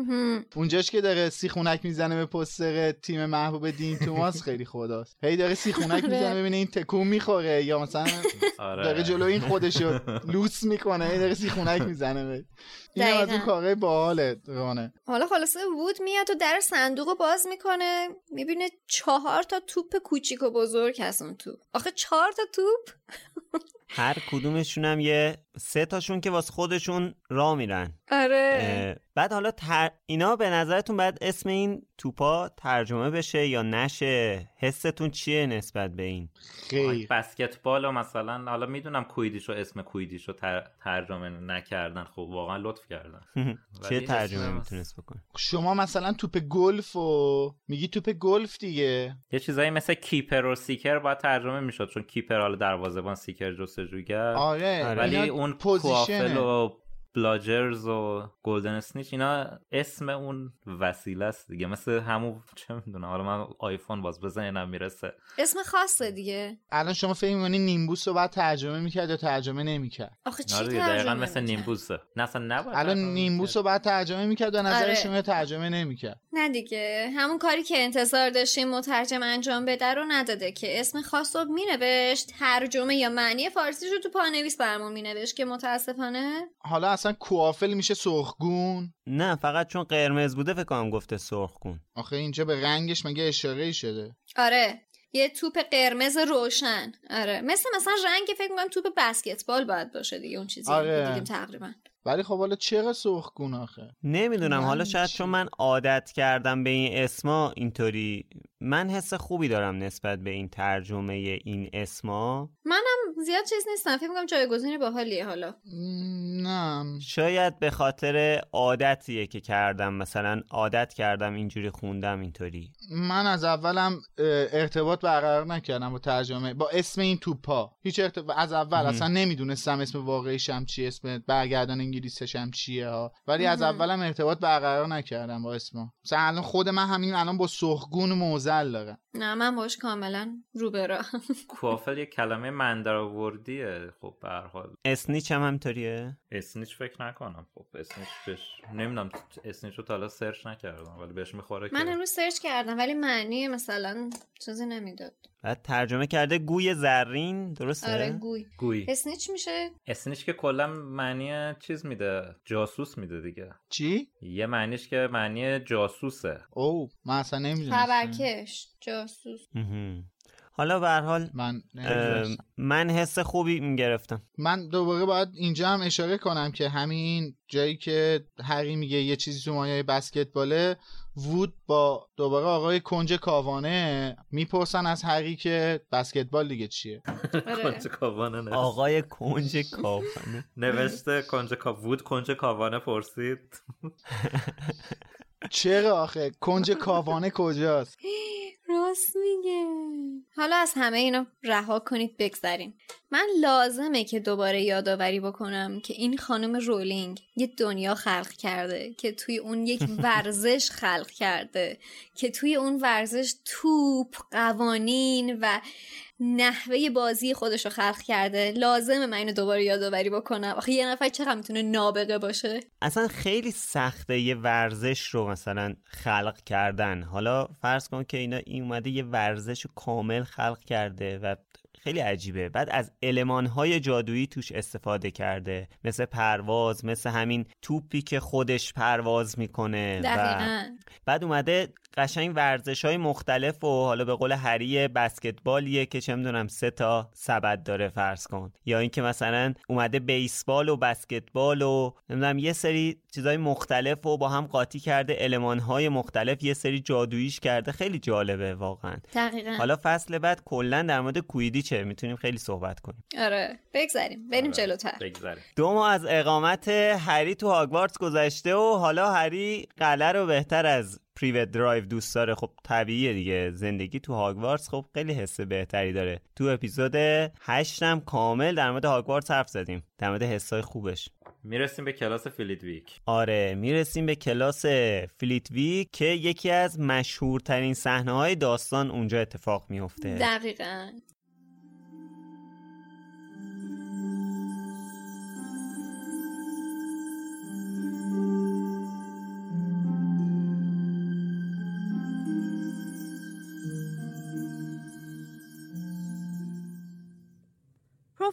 اونجاش که داره سیخونک می‌زنه به پستر تیم محبوب دین توماس خیلی خداست. هی داره سیخونک می‌زنه ببینه این تکون می‌خوره یا مثلا آره. داره جلو این خودشو لوس می‌کنه هی داره سیخونک می‌زنه به این از اون. کارهای باحاله رانه. حالا خلاصه وود میاد و در صندوق رو باز می‌کنه می‌بینه چهار تا توپ کوچیک و بزرگ هست اون توپ. آخه چهار تا توپ؟ هر کدومشون هم یه سه تاشون که واسه خودشون را میرن. آره. بعد حالا تر... اینا به نظرتون بعد اسم این توپا ترجمه بشه یا نشه؟ حستون چیه نسبت به این؟ خیلی بسکتبال و مثلا حالا می‌دونم کویدیشو اسم کویدیشو تر... ترجمه نکردن. خب واقعا لطف کردن. چه ترجمه می‌تونست بکنه؟ شما مثلا توپ گلف و میگی توپ گلف دیگه. یه چیزایی مثل keeper و seeker باید ترجمه می‌شد چون keeper حالا دروازه‌بان seeker جستجوگر آره. آره. ولی اون position ه. Quaffle و Bludgers و Golden Snitch اینا اسم اون وسیله است دیگه. مثل همون چه می‌دونم حالا من آیفون باز بزنم می‌رسه. اسم خاصه دیگه. الان شما فکر می‌کنی نیمبوس رو بعد ترجمه می‌کرد یا ترجمه نمی‌کرد؟ آخه چی آره ترجمه دقیقا مثل؟ نیمبوسه. نه اصلا نباید الان ترجمه نیمبوس. رو بعد ترجمه می‌کرد و نظر آره. شما ترجمه نمی‌کرد. نه دیگه. همون کاری که انتظار داشتیم مترجم انجام بده رو نداده که. اسم خاص رو مینوشت. ترجمه یا معنی فارسیش رو تو پانویس برمون مینوشت که متاسفانه. حالا اصلا کوافل میشه سرخگون؟ نه فقط چون قرمز بوده فکر کنم گفته سرخ کن آخه اینجا به رنگش مگه اشاره ای شده؟ آره یه توپ قرمز روشن. آره مثل مثلا رنگ فکر می‌کنم توپ بسکتبال باید باشه دیگه اون چیزی آره. دیدیم تقریبا. ولی خب حالا چرا سرخگون آخه؟ نمی‌دونم حالا شاید چی؟ چون من عادت کردم به این اسما اینطوری. من حس خوبی دارم نسبت به این ترجمه این اسما. منم زیاد چیز نیستم. فکر می‌کنم جایگزین باحالیه حالا. نه. شاید به خاطر عادتیه که کردم. مثلا عادت کردم اینجوری خوندم اینطوری. من از اولم ارتباط برقرار نکردم با ترجمه با اسم این توپا. هیچ ارتباط از اول مهم. اصلا نمی‌دونستم اسم واقعیش هم چیه اسم برگردان انگلیسش هم چیه ها؟ ولی از. اولم ارتباط برقرار نکردم با اسم مثلا الان خود من همین الان با سرخگون موزل دارم. نه من باش کاملا رو برا کوافل یه کلمه مندرآوردیه. خب به هر حال. اسنیچ هم همطوریه؟ اسنیچ فکر نکنم. خب اسنیچ بهش نمی‌دونم. اسنیچ رو تا حالا سرچ نکردم ولی بهش می‌خوره من امروز سرچ کردم ولی معنی مثلا چیزی نمی‌داد. بعد ترجمه کرده گوی زرین درسته؟ آره گوی. گوی. اسنیچ میشه؟ اسنیچ که کلا معنی چیز میده جاسوس میده دیگه. چی؟ یه معنیش که معنی جاسوسه. او من اصلا نمی‌دونستم. خبرکش جاسوس. حالا به هر حال من. من حس خوبی می‌گرفتم من دوباره باید اینجا هم اشاره کنم که همین جایی که هری میگه یه چیزی تو مایه بسکتباله وود با دوباره آقای کنج کاوانه می‌پرسن از هری که بسکتبال دیگه چیه آره. کنج کاوانه. آقای کنج کافنه نوشته کنج کا وود کنج کاوانه پرسید چرا آخه کنج کاوانه کجاست راست میگه. حالا از همه اینا رها کنید بگذریم. من لازمه که دوباره یادآوری بکنم که این خانم رولینگ یه دنیا خلق کرده که توی اون یک ورزش خلق کرده که توی اون ورزش توپ قوانین و نحوه بازی خودش رو خلق کرده. لازمه من اینو دوباره یادآوری بکنم. آخه یه نفر چقدر می‌تونه نابغه باشه؟ اصلا خیلی سخته یه ورزش رو مثلا خلق کردن. حالا فرض کن که اینا این اومده یه ورزش رو کامل خلق کرده و خیلی عجیبه. بعد از المانهای جادویی توش استفاده کرده. مثل پرواز مثل همین توپی که خودش پرواز می‌کنه و دقیقا. بعد اومده قشنگ ورزش های مختلف و حالا به قول هری بسکتبالیه که چه می‌دونم سه تا سبد داره فرض کن. یا اینکه مثلا اومده بیسبال و بسکتبال و نمی‌دونم یه سری چیزای مختلف و با هم قاطی کرده علمان های مختلف یه سری جادوییش کرده. خیلی جالبه واقعا. دقیقا. حالا فصل بعد کلا در مورد کویدیچه می‌تونیم خیلی صحبت کنیم. آره بگذریم. بریم آره، جلوتر. بگذریم. دو ماه از اقامت هری تو هاگوارتس گذشته و حالا هری قلعه رو بهتر از پریوت درایو دوست داره. خب طبیعیه دیگه. زندگی تو هاگوارتس خب خیلی حس بهتری داره. تو اپیزود 8 هم کامل در مورد هاگوارتس حرف زدیم. در مورد حسای خوبش. می‌رسیم به کلاس فیلیدویک آره می‌رسیم به کلاس فلیتویک که یکی از مشهورترین صحنه های داستان اونجا اتفاق میفته دقیقا.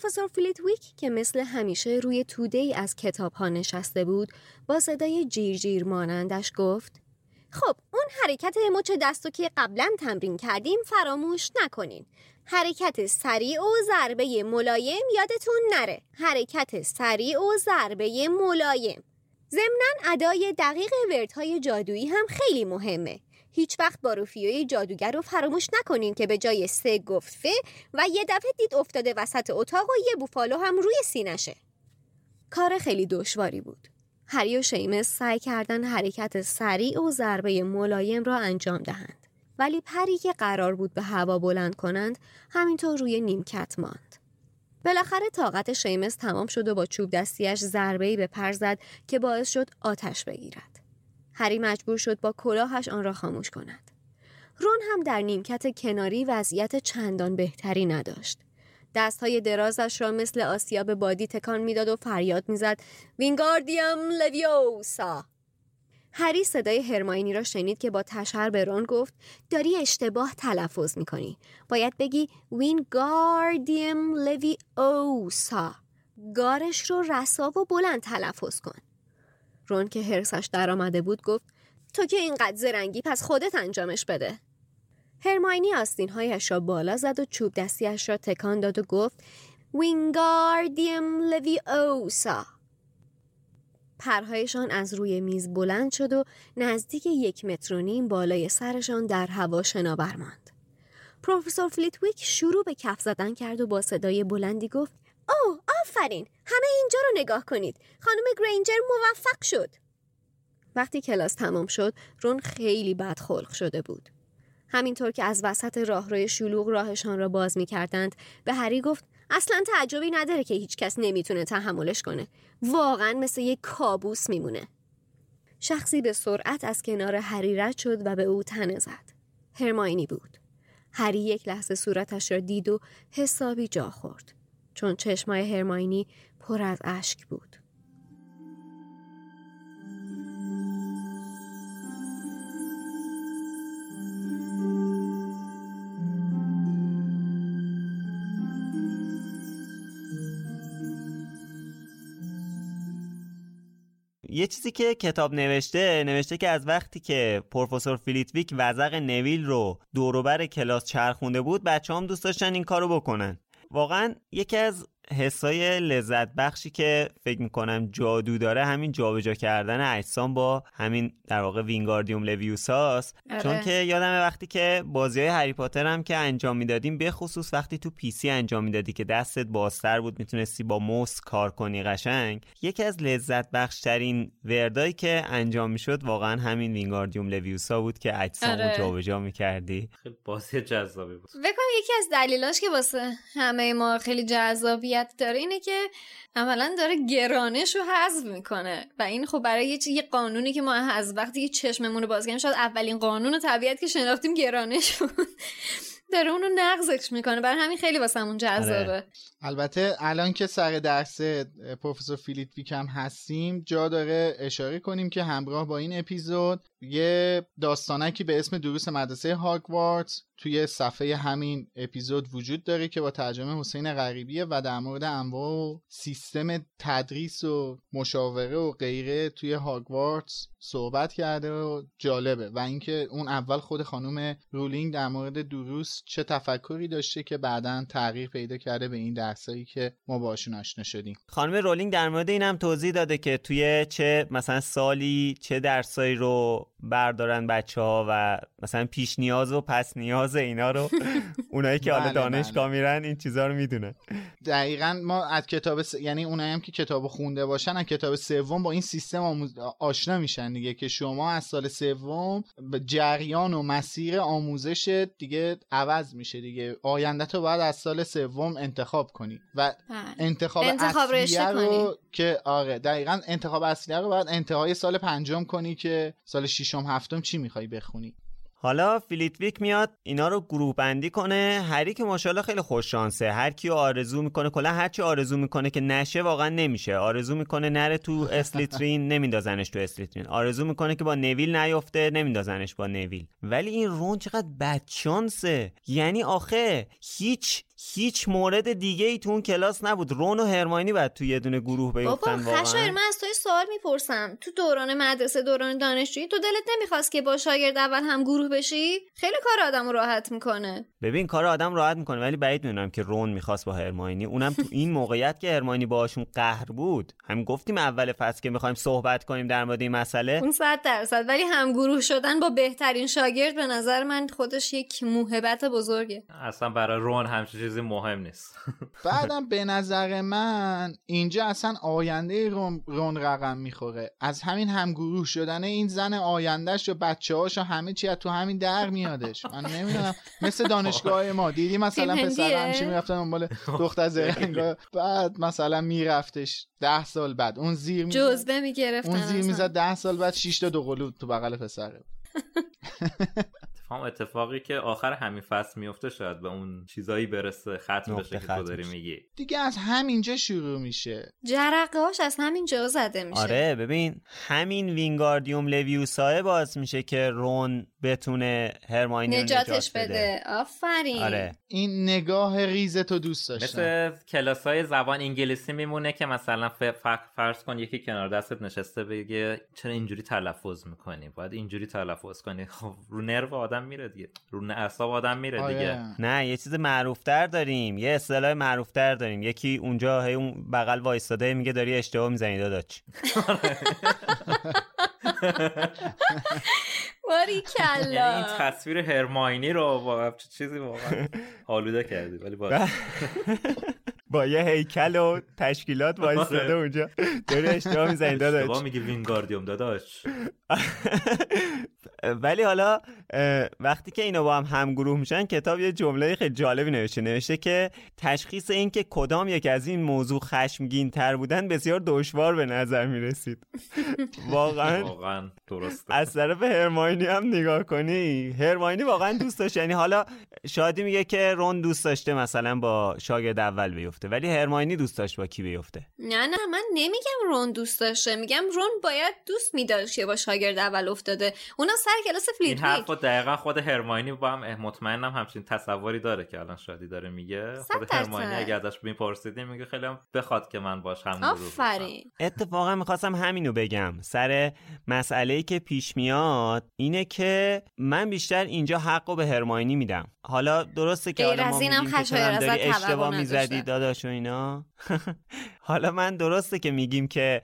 پروفسور فلیتویک که مثل همیشه روی توده ای از کتاب ها نشسته بود با صدای جیر جیر مانندش گفت خب اون حرکت مچ دستو که قبلا تمرین کردیم فراموش نکنین. حرکت سریع و ضربه ملایم یادتون نره. حرکت سریع و ضربه ملایم. ضمناً ادای دقیق وردهای جادویی هم خیلی مهمه. هیچ وقت با روفیوی جادوگر رو فراموش نکنین که به جای سه گفت فه و یه دفعه دید افتاده وسط اتاق و یه بوفالو هم روی سینشه کار خیلی دشواری بود. هری و شیمس سعی کردن حرکت سریع و ضربه ملایم را انجام دهند. ولی پری که قرار بود به هوا بلند کنند همینطور روی نیمکت ماند. بالاخره طاقت شیمس تمام شد و با چوب دستیش ضربه‌ای به پر زد که باعث شد آتش بگیرد. هری مجبور شد با کلاهش آن را خاموش کند. رون هم در نیمکت کناری وضعیت چندان بهتری نداشت. دستهای درازش را مثل آسیاب بادی تکان می‌داد و فریاد می‌زد وینگاردیم لویوسا هری صدای هرماینی را شنید که با تشهر به رون گفت داری اشتباه تلفظ می‌کنی باید بگی وینگاردیم لویوسا گارش رو رسا و بلند تلفظ کن رون که هرسش درآمده بود گفت تو که اینقدر زرنگی پس خودت انجامش بده هرماینی آستینهایش را بالا زد و چوب دستیش را تکان داد و گفت وینگاردیم لوی اوسا پرهایشان از روی میز بلند شد و نزدیک یک متر و نیم بالای سرشان در هوا شناور ماند. پروفسور فلیتویک شروع به کف زدن کرد و با صدای بلندی گفت اوه آفرین. همه اینجا رو نگاه کنید. خانم گرینجر موفق شد. وقتی کلاس تمام شد رون خیلی بدخلق شده بود. همینطور که از وسط راهروی شلوغ راهشان را باز می کردند به هری گفت اصلا تعجبی نداره که هیچکس نمی‌تونه تحملش کنه. واقعا مثل یک کابوس میمونه. شخصی به سرعت از کنار هری رد شد و به او تنه زد. هرماینی بود. هری یک لحظه صورتش را دید و حسابی جا خورد. چون چشمای هرماینی پر از اشک بود. یه چیزی که کتاب نوشته نوشته که از وقتی که پروفسور فلیتویک وزق نویل رو دوروبر کلاس چرخونده بود بچه هم دوست داشتن این کارو بکنن. واقعا یکی از حسای لذت بخشی که فکر می‌کنم جادو داره همین جابجا کردن اجسام با همین در واقع وینگاردیوم لویوساس آره. چون که یادم وقتی که بازی های هری پاتر هم که انجام می‌دادیم به خصوص وقتی تو PC انجام می‌دادی که دستت بازتر بود می‌تونستی با موس کار کنی قشنگ یکی از لذت بخشترین وردایی که انجام می‌شد واقعا همین وینگاردیوم لویوسا بود که اجسام رو آره. جابجا می‌کردی خیلی بازی جذابی بود بکنم یکی از دلیلاش که واسه همه ما خیلی جذابیت داره اینه که عملا داره گرانش رو حذف می‌کنه. و این خب برای یه, قانونی که ما از وقتی که چشممون رو باز کردیم اولین قانون طبیعت که شناختیم گرانش بود. داره اونو نقضش می‌کنه. برای همین خیلی واسمون جذابه. البته الان که سر درس پروفسور فیلیتویک هم هستیم جا داره اشاره کنیم که همراه با این اپیزود یه داستانکی به اسم دروس مدرسه هاگوارتس توی صفحه همین اپیزود وجود داره که با ترجمه حسین غریبیه و در مورد انواع و سیستم تدریس و مشاوره و غیره توی هاگوارتس صحبت کرده و جالبه. و اینکه اون اول خود خانم رولینگ در مورد دروس چه تفکری داشته که بعدا تغییر پیدا کرده به این درسایی که ما باشون آشنا شدیم. خانم رولینگ در مورد این هم توضیح داده که توی چه مثلا سالی چه درسایی رو بردارن بچه ها و مثلا پیش نیاز و پس نیاز اینا رو اونایی که حالا بله، دانشگاه بله. میرن این چیزا رو می‌دونن دقیقا ما از کتاب س... یعنی اونایی هم که کتاب خونده باشن از کتاب سوم با این سیستم آموز... آشنا میشن دیگه که شما از سال سوم جریان و مسیر آموزش دیگه عوض میشه دیگه آینده تو باید از سال سوم انتخاب کنی و بله. انتخاب, انتخاب اصلیه رو کنی. که آره دقیقا انتخاب اصلیه رو باید انتهای سال پنجم کنی که سال ششم هفتم چی می‌خوای بخونی؟ حالا فلیتویک میاد اینا رو گروه بندی کنه. هری که ماشاءالله خیلی خوش شانسه هر کیو آرزو می‌کنه کلا هر چی آرزو می‌کنه که نشه واقعا نمیشه. آرزو می‌کنه نره تو اسلیترین نمیندازنش تو اسلیترین آرزو می‌کنه که با نویل نیفته نمیندازنش با نویل ولی این رون چقدر بدشانسه. یعنی آخه هیچ هیچ مورد دیگه ای تو اون کلاس نبود. رون و هرماینی بعد تو یه دونه گروه بابا بیفتن خشایر واقعا. من از توی سوال می‌پرسم. تو دوران مدرسه دوران دانشجویی تو دلت نمی‌خواست که با شاگرد اول هم گروه بشی؟ خیلی کار آدم رو راحت می‌کنه. ببین کار آدم راحت می‌کنه ولی بعید می‌دونم که رون می‌خواست با هرماینی. اونم تو این موقعیت که هرماینی باهاشون قهر بود. هم گفتیم اول فصل که می‌خوایم صحبت کنیم در مورد این مسئله. اون صد درصد. ولی هم گروه شدن با بهترین شاگرد به نظر من خودش یک موهبت بزرگه. اصلا برای رون همچین چیزی مهم نیست. بعدم به نظر من اینجا اصلا آینده رون, رون رقم می‌خوره. از همین همگروه شدن این زن آیندهش و بچه هاش و همه چی تو همین در میادش. من نمی‌دونم. مثل دانشگاه ما. دیدی مثلا پسر همچی می‌رفتن دنبال دختر زرنگا بعد مثلا میرفتش ده سال بعد. اون زیر جزبه می‌گرفتن اون زیر می‌زد ده سال بعد شیش تا دو تو بغل پسره هم اتفاقی که آخر همین فصل میفته شاید به اون چیزایی برسه ختم بشه که تو داری میگی. دیگه از همینجا شروع میشه. جرقه هاش از همینجا زده میشه. آره ببین همین وینگاردیوم لویوسای باز میشه که رون بتونه هرماینی نجاتش نجات بده. بده. آفرین. آره. این نگاه ریز تو دوست داشتم. مثل کلاس های زبان انگلیسی میمونه که مثلا فرض کن یکی کنار دستت نشسته بگه چرا اینجوری تلفظ می‌کنی؟ باید اینجوری تلفظ کنی. خب رو نرو آدم میره دیگه. رو اعصاب آدم میره آره. دیگه. نه یه چیز معروفتر داریم یه اصطلاح معروفتر داریم. یکی اونجا هی اون بغل وایستاده میگه داری اشتباه می‌زنی داداش. باری یعنی کلا این تصویر هرماینی رو با چه چیزی واقعا آلوده کردی ولی با یه هیکل و تشکیلات وایستاده اونجا. داری اشتباه می‌زنی داداش. اشتباه میگی وینگاردیوم داداش. ولی حالا وقتی که اینا با هم همگروه میشن کتاب یه جمله خیلی جالبی نوشته. نوشته که تشخیص این که کدام یک از این موضوع خشمگین تر بودن بسیار دشوار به نظر می‌رسید. واقعا واقعا درسته. از طرف هرماینی هم نگاه کنی. هرماینی واقعا دوست داشت. یعنی حالا شادی میگه که رون دوست داشته مثلا با شاگرد اول بیفته. ولی هرماینی دوست داشت با کی بیفته؟ نه نه من نمیگم رون دوست داشته میگم رون باید دوست میداشت که با شاگرد اول افتاده. اونا سر کلاس این فلیدویک حرف رو دقیقا خود هرماینی با هم مطمئنم همچین تصوری داره که الان شادی داره میگه. خود. هرماینی اگه ازش میپرسیدیم میگه خیلی هم بخواد که من باش هم. آفرین. اتفاقا می‌خواستم همینو بگم. سر مسئله ای که پیش میاد اینه که من بیشتر اینجا حق رو به هرماینی میدم. حالا درسته که حالا ما میگیم که اشتباه. می‌زدی داداش. و اینا. حالا من درسته که میگیم که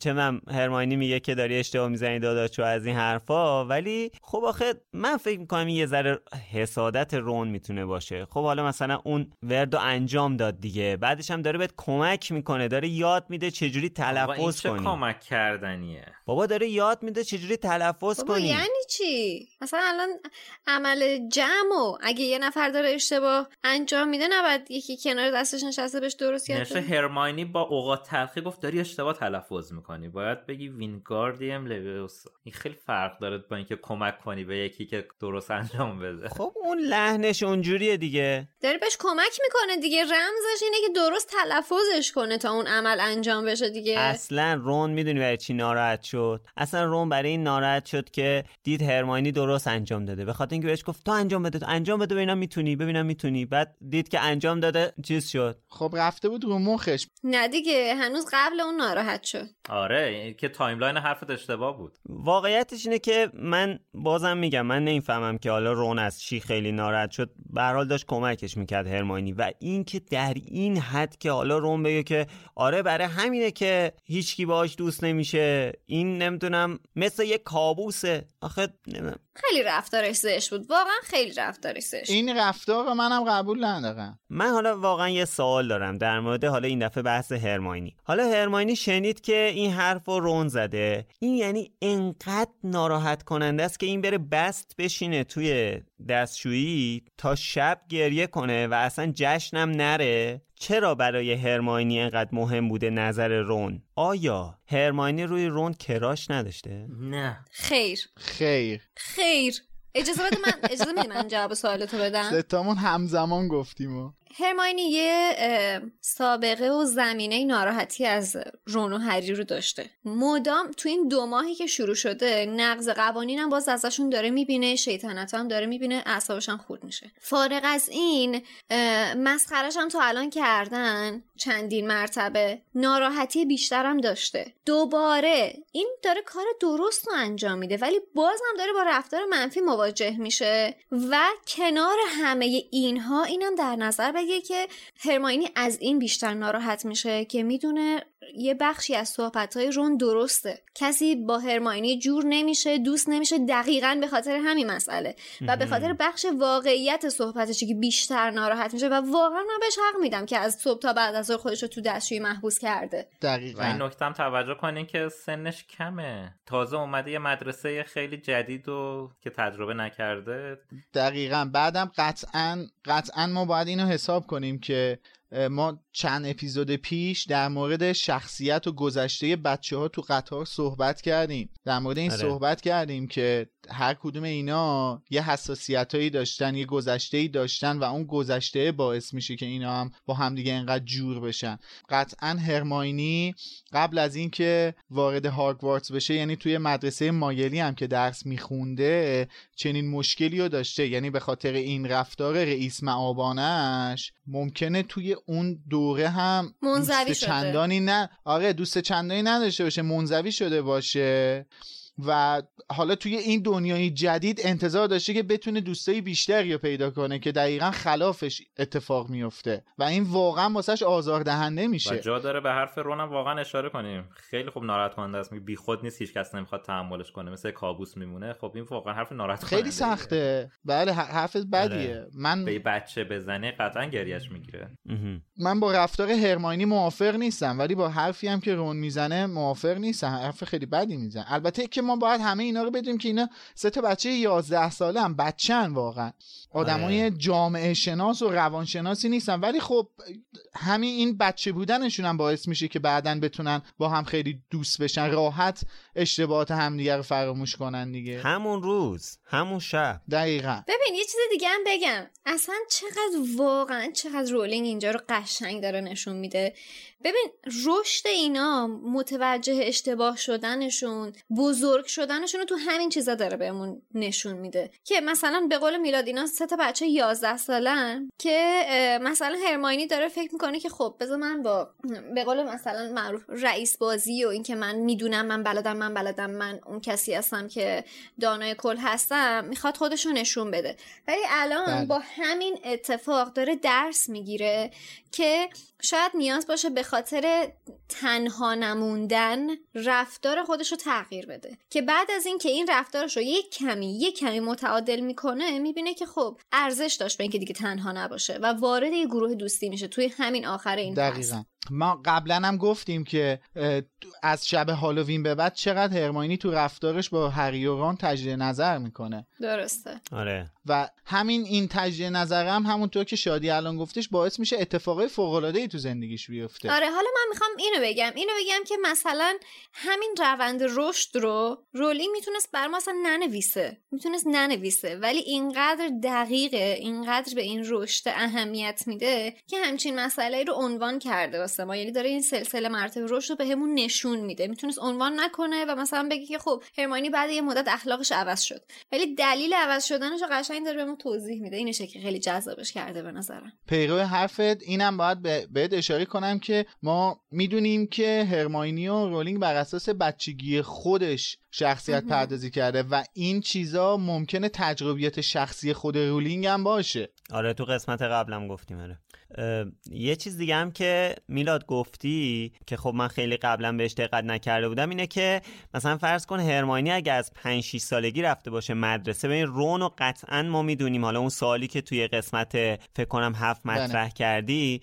چه من هرماینی میگه که داری اشتباه می‌زنی داداش و از این حرفا ولی خب آخه من فکر می‌کنم این یه ذره حسادت رون می‌تونه باشه. خب حالا مثلا اون وردو انجام داد دیگه بعدش هم داره بهت کمک می‌کنه داره یاد میده چجوری تلفظ چه کنی. کمک کردنیه؟ بابا داره یاد میده چجوری تلفظ بابا کنی. یعنی چی؟ مثلا الان عمل جمع و اگه یه نفر داره اشتباه انجام میده نباید یکی کنار دستش نشسته بهش درست بده هرماینی با اوقات تلخی گفت داری اشتباه تلفظ می‌کنی. باید بگی وینگاردیم لویوسا این خیلی فرق داره با اینکه کمک کنی به یکی که درست انجام بده. خب اون لحنش اونجوریه دیگه. داره بهش کمک می‌کنه دیگه. رمزش اینه که درست تلفظش کنه تا اون عمل انجام بشه دیگه. اصلا رون می‌دونی برای چی ناراحت شد. اصلا رون برای این ناراحت شد که دید هرماینی درست انجام داده. به خاطر اینکه بهش گفت تو انجام بده تو انجام بده ببینم می‌تونی ببینم می‌تونی. بعد دید که انجام داده چیز شد. خب رفته بود رو مخش. نه دیگه هنوز قبل اون ناراحت شد. آره که timeline حرفت اشتباه بود. واقعیتش اینه که من بازم میگم من نمی‌فهمم که حالا رون از چی خیلی ناراحت شد. به هر حال داشت کمکش می‌کرد هرماینی. و اینکه در این حد که حالا رون بگه که آره برای همینه که هیچکی باهاش دوست نمیشه این نمی‌دونم مثل یه کابوسه. آخه نمی‌دونم. خیلی رفتارش زشت بود. واقعا خیلی رفتارش زشت این رفتار رو منم قبول ندارم. من حالا واقعا یه سوال دارم در مورد حالا این دفعه بحث هرماینی. حالا هرماینی شنید که این حرف رو رون زده. این یعنی انقدر ناراحت کننده است که این بره بست بشینه توی دستشویی تا شب گریه کنه و اصلا جشنم نره؟ چرا برای هرماینی انقدر مهم بوده نظر رون؟ آیا هرماینی روی رون کراش نداشته؟ نه. خیر. خیر. خیر. اجازه بده من اجازه میدی من جواب سوالتو بدم؟ ستامون همزمان گفتیم و. هرماینی یه سابقه و زمینه ناراحتی از رون و هری رو داشته. مدام تو این دو ماهی که شروع شده نقض قوانین هم باز ازشون داره می‌بینه شیطنت هم داره می‌بینه اعصابش هم خورد میشه. فارغ از این مسخرش هم تا الان کردن چندین مرتبه ناراحتی بیشترم داشته. دوباره این داره کار درست رو انجام میده ولی باز هم داره با رفتار منفی مواجه میشه و کنار همه اینها اینم در نظر بگه که هرماینی از این بیشتر ناراحت میشه که می‌دونه یه بخشی از صحبتهای رون درسته. کسی با هرماینی جور نمیشه دوست نمیشه دقیقا به خاطر همین مسئله. و به خاطر بخش واقعیت صحبتشه که بیشتر ناراحت میشه و واقعا من بهش حق میدم که از صبح تا بعد از خودش رو تو دستشویی محبوس کرده. دقیقا. و این نکته هم توجه کنین که سنش کمه. تازه اومده یه مدرسه خیلی جدید و که تجربه نکرده. دقیقا. بعدم قطعا قطعا ما باید اینو حساب کنیم که ما چند اپیزود پیش در مورد شخصیت و گذشته بچه ها تو قطار صحبت کردیم. در مورد این آره. صحبت کردیم که هر کدوم اینا یه حساسیت هایی داشتن یه گذشته ای داشتن و اون گذشته باعث میشه که اینا هم با همدیگه اینقدر جور بشن. قطعا هرماینی قبل از اینکه وارد هاگوارتس بشه یعنی توی مدرسه مایلی هم که درس میخونده چنین مشکلی رو داشته. یعنی به خاطر این رفتار رئیس معابانش ممکنه توی اون دوره هم منزوی دوست شده. چندانی نه آره دوست چندانی نداشته باشه منزوی شده باشه و حالا توی این دنیای جدید انتظار داشته که بتونه دوستای بیشتری رو پیدا کنه که دقیقا خلافش اتفاق میفته و این واقعا واسش آزاردهنده و میشه جا داره به حرف رونم واقعا اشاره کنیم. خیلی خوب ناراحت کننده است. بی خود نیست هیچ کس نمی‌خواد تحملش کنه. مثل کابوس میمونه. خب این واقعا حرف ناراحت کننده خیلی سخته. بله ح- حرف بدیه. آره. من به بچه بزنه قطعا گریش می‌گیره. من با رفتار هرماینی موافق نیستم ولی با حرفی هم که رون می‌زنه موافق نیستم. حرف خیلی بدی می‌زنه. البته که ما باید همه اینا رو بدونیم که اینا سه تا بچه 11 ساله هم بچن واقعا. آدمای آره. جامعه شناس و روانشناسی نیستن. ولی خب همین این بچه بودنشون هم باعث میشه که بعدا بتونن با هم خیلی دوست بشن. راحت اشتباهات همدیگه رو فراموش کنن دیگه. همون روز همون شب. دقیقا. ببین یه چیز دیگه هم بگم. اصلا چقدر واقعا چقدر رولینگ اینجا رو قشنگ داره نشون میده. ببین رشد اینا متوجه اشتباه شدنشون بزرگ شدنشون رو تو همین چیزا داره بهمون نشون میده. که مثلا به قول میلاد اینا سه تا بچه 11 سالن که مثلا هرماینی داره فکر می‌کنه که خب بذار من با به قول مثلا معروف رئیس بازی و اینکه من می‌دونم من بلدم من بلدم من اون کسی هستم که دانای کل هستم می‌خواد خودش رو نشون بده ولی الان بله. با همین اتفاق داره درس می‌گیره که شاید نیاز باشه به خاطر تنها نموندن رفتار خودش رو تغییر بده که بعد از اینکه این رفتارش رو یک کمی یک کمی متعادل می‌کنه می‌بینه که خب ارزش داشت به اینکه دیگه تنها نباشه و وارد یه گروه دوستی میشه توی همین آخر این فصل. ما قبلا هم گفتیم که از شب هالووین به بعد چقدر هرماینی تو رفتارش با هری و رون تجدید نظر می‌کنه. درسته. آره. و همین این تجدید نظر هم همونطور که شادی الان گفتش باعث میشه اتفاقای فوق العاده ای تو زندگیش بیفته. آره حالا من می‌خوام اینو بگم. اینو بگم که مثلا همین روند رشد رو رولینگ می‌تونست بر ما اصلا ننویسه. می‌تونست ننویسه. ولی اینقدر دقیقه اینقدر به این رشد اهمیت میده که همچین مسئله رو عنوان کرده. واسه ما. یعنی داره این سلسله مراتب رشد رو بهمون نشون میده. می‌تونست عنوان نکنه و مثلا بگه که خب هرماینی بعد یه مدت اخلاقش عوض شد. ولی دلیل عوض شدنش رو قشنگ داره بهمون توضیح میده. اینشه که خیلی جذابش کرده به نظرم. پیرو حرفت اینم باید به- بهت اشاره کنم که ما می‌دونیم که هرماینی و رولینگ بر اساس بچگی خودش شخصیت پردازی کرده و این چیزا ممکنه تجربیات شخصی خود رولینگ هم باشه. آره تو قسمت قبلم گفتیم آره. یه چیز دیگه هم که میلاد گفتی که خب من خیلی قبلا بهش دقت نکرده بودم اینه که مثلا فرض کن هرماینی اگه از 5 6 سالگی رفته باشه مدرسه ببین رون و قطعا ما می‌دونیم. حالا اون سوالی که توی قسمت فکر کنم هفت مطرح کردی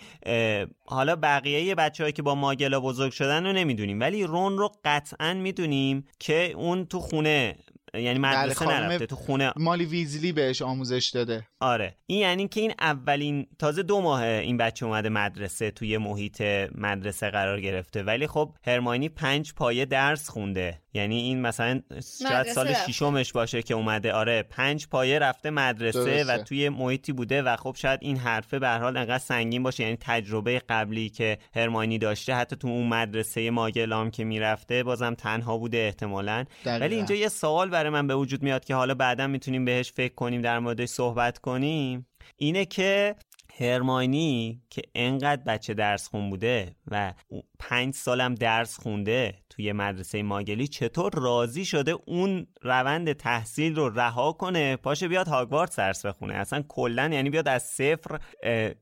حالا بقیه بچه‌هایی که با ماگلا بزرگ شدن رو نمی‌دونیم. ولی رون رو قطعا می‌دونیم که اون تو خونه یعنی مدرسه خانم نرفته تو خونه. مالی ویزلی بهش آموزش داده. آره. این یعنی که این اولین تازه دو ماه این بچه اومده مدرسه توی محیط مدرسه قرار گرفته. ولی خب هرماینی پنج پایه درس خونده. یعنی این مثلا شاید مدرسه سال. ششمش باشه که اومده. آره پنج پایه رفته مدرسه درسته. و توی محیطی بوده و خب شاید این حرفه به هر حال انقدر سنگین باشه. یعنی تجربه قبلی که هرماینی داشته حتی تو اون مدرسه ماگلام که می‌رفته بازم تنها بوده احتمالاً. ولی اینجا یه سوال برای من به وجود میاد که حالا بعدا می‌تونیم بهش فکر کنیم در موردش صحبت کنیم اینه که هرماینی که انقدر بچه درس خون بوده و پنج سالم درس خونده توی مدرسه ماگلی چطور راضی شده اون روند تحصیل رو رها کنه؟ پاشه بیاد هاگوارتس درس بخونه. اصلا کلا یعنی بیاد از صفر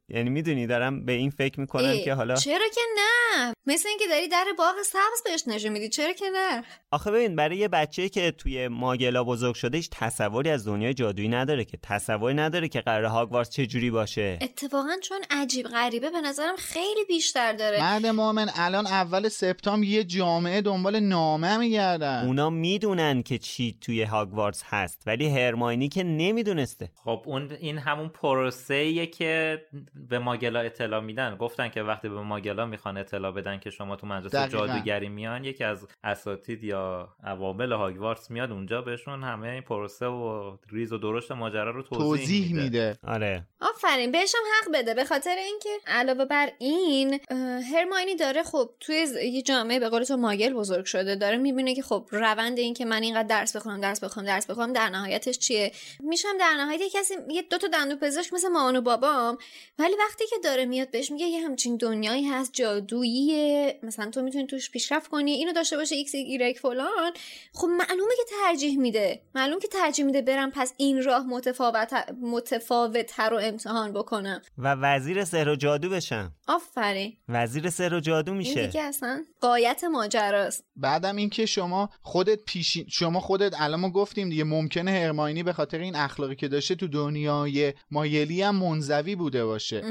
یعنی می‌دونی دارم به این فکر می‌کنم که حالا چرا که نه؟ مثل اینکه داری در باغ سبز بهش نشون میدی. چرا که نه؟ آخه ببین برای یه بچه که توی ماگلا بزرگ شده هیچ تصوری از دنیای جادویی نداره که تصوری نداره که قرار هاگوارتس چه جوری باشه. اتفاقا چون عجیب غریبه به نظرم خیلی بیشتر داره. مرد مؤمن الان اول سپتامبر یه جامعه دنبال نامه میگردن. اونا می‌دونن که چی توی هاگوارتس هست ولی هرماینی که نمی‌دونسته. خب اون این همون پروسه که به ماگلا اطلاع میدن. گفتن که وقتی به ماگلا می‌خوان اطلاع بدن که شما تو مدرسه جادوگری میان یکی از اساتید یا عوامل هاگوارتس میاد اونجا بهشون همه این پروسه و ریز و درشت ماجرا رو توضیح, توضیح میده. میده. آره. آفرین بهشم حق بده. به خاطر اینکه علاوه بر این هرماینی داره خب توی یه جامعه به قول تو Muggle بزرگ شده داره می‌بینه که خب روند این که من اینقدر درس بخونم درس بخونم درس بخونم در نهایتش چیه؟ میشم در نهایت یه کسی یه دو تا دندون پزشک مثل مامان و بابام ولی وقتی که داره میاد بهش میگه یه همچین دنیایی هست جادوییه مثلا تو می‌تونی توش پیشرفت کنی اینو داشته باشه ایکس ایگرگ فلان. خب معلومه که ترجیح میده معلوم که ترجیح میده برم پس این راه متفاوت متفاوت رو امتحان بکنم. و وزیر سحر و جادو بشم. آفرین. وزیر سحر و جادو میشه. دیگه اصلا قایت ماجراست بعدم اینکه شما خودت پیشی شما خودت الان ما گفتیم دیگه ممکنه هرماینی به خاطر این اخلاقی که داشته تو دنیای مایلی هم منزوی بوده باشه.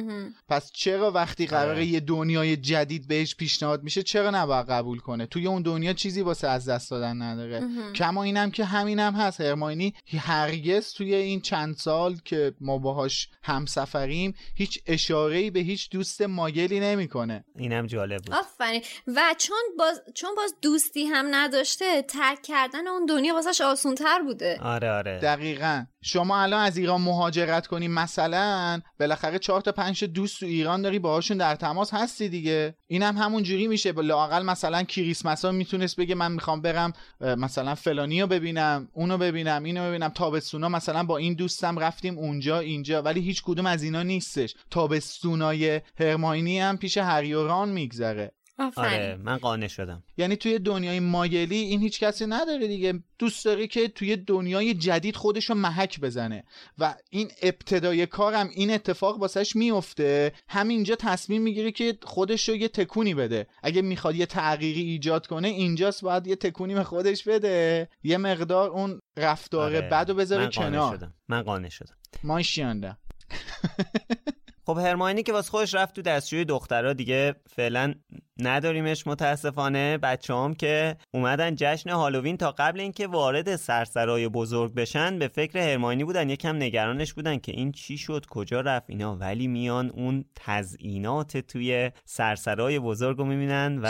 پس چرا وقتی قراره یه دنیای جدید بهش پیشنهاد میشه چرا نباید قبول کنه؟ توی اون دنیا چیزی واسه از دست دادن نداره. کما اینم که همینم هم هست. هرماینی هرگز توی این چند سال که ما باهاش همسفریم هیچ اشاره به هیچ دوست مایلی نمی‌کنه. اینم جالب بود. آفرین. و چون باز چون باز دوستی هم نداشته ترک کردن اون دنیا واسش آسون تر بوده. آره آره. دقیقا. شما الان از ایران مهاجرت کنی مثلا بالاخره چهار تا پنج دوست تو ایران داری باهاشون در تماس هستی دیگه. اینم هم همون جوری میشه. لاقل مثلا کریسمس ها می‌تونست بگه من می‌خوام برم مثلا فلانی رو ببینم اونو ببینم اینو ببینم. تابستونا مثلا با این دوستم رفتیم اونجا اینجا. ولی هیچ کدوم از اینا نیستش. تابستونای هرماینی هم پیش هریوران میگذره. آره من قانع شدم. یعنی توی دنیای مایلی این هیچ کسی نداره دیگه. دوست داری که توی دنیای جدید خودش رو محک بزنه. و این ابتدای کارم این اتفاق واسش میفته. همینجا تصمیم می‌گیره که خودش رو یه تکونی بده. اگه می‌خواد یه تغییری ایجاد کنه اینجاست باید یه تکونی به خودش بده. یه مقدار اون رفتار آره. بد و بذاره من قانع کنار. شدم. من قانع شدم. ماشیانده خب هرماینی که واسه خودش رفت تو دستشوی دخترها دیگه فعلا نداریمش متاسفانه. بچه هم که اومدن جشن هالووین تا قبل اینکه وارد سرسرای بزرگ بشن به فکر هرماینی بودن. یکم نگرانش بودن که این چی شد کجا رفت اینا. ولی میان اون تزئینات توی سرسرای بزرگ رو می‌بینن و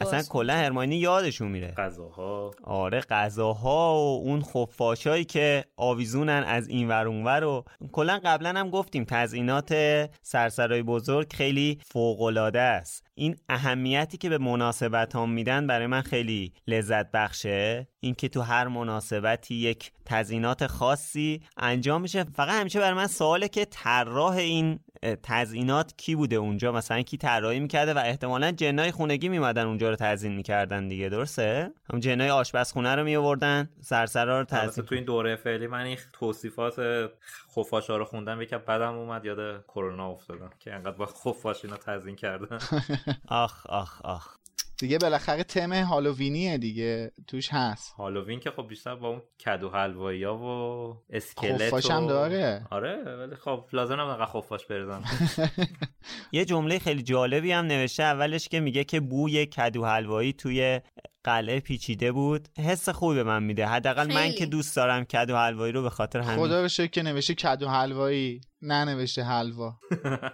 اصلا کلا هرماینی یادشون میره. غذاها. آره غذاها و اون خفاشایی که آویزونن از این ور اونور و کلا قبلا هم گفتیم تزئینات سرسرای بزرگ خیلی فوق العاده است. این اهمیتی که به مناسبت هم میدن برای من خیلی لذت بخشه. اینکه تو هر مناسبتی یک تزینات خاصی انجام میشه. فقط همیشه برای من سواله که طراح این تزئینات کی بوده اونجا؟ مثلا کی طراحی می‌کرده و احتمالا جنای خونگی میمدن اونجا رو تزیین می‌کردن دیگه درسته؟ هم جنای آشپزخونه رو میآوردن سرسرا رو تزیین تو این دوره فعلی من این توصیفات خفاشا رو خوندم یکم بدم اومد یاد کرونا افتادم که انقدر با خفاش اینا تزیین کردن. آخ آخ آخ. دیگه بالاخره تم هالووینیه دیگه توش هست. هالووین که خب بیشتر با اون کدو حلوایی ها و اسکلت خفاش هم داره. آره ولی خب لازم هم خفاش بریزن. یه جمله خیلی جالبی هم نوشته اولش که میگه که بوی کدو حلوایی توی قلعه پیچیده بود. حس خوبی به من میده. حداقل من که دوست دارم کدو حلوایی رو به خاطر همین. خدا رو که نوشته کدو حلوایی نه نوشته حلوا.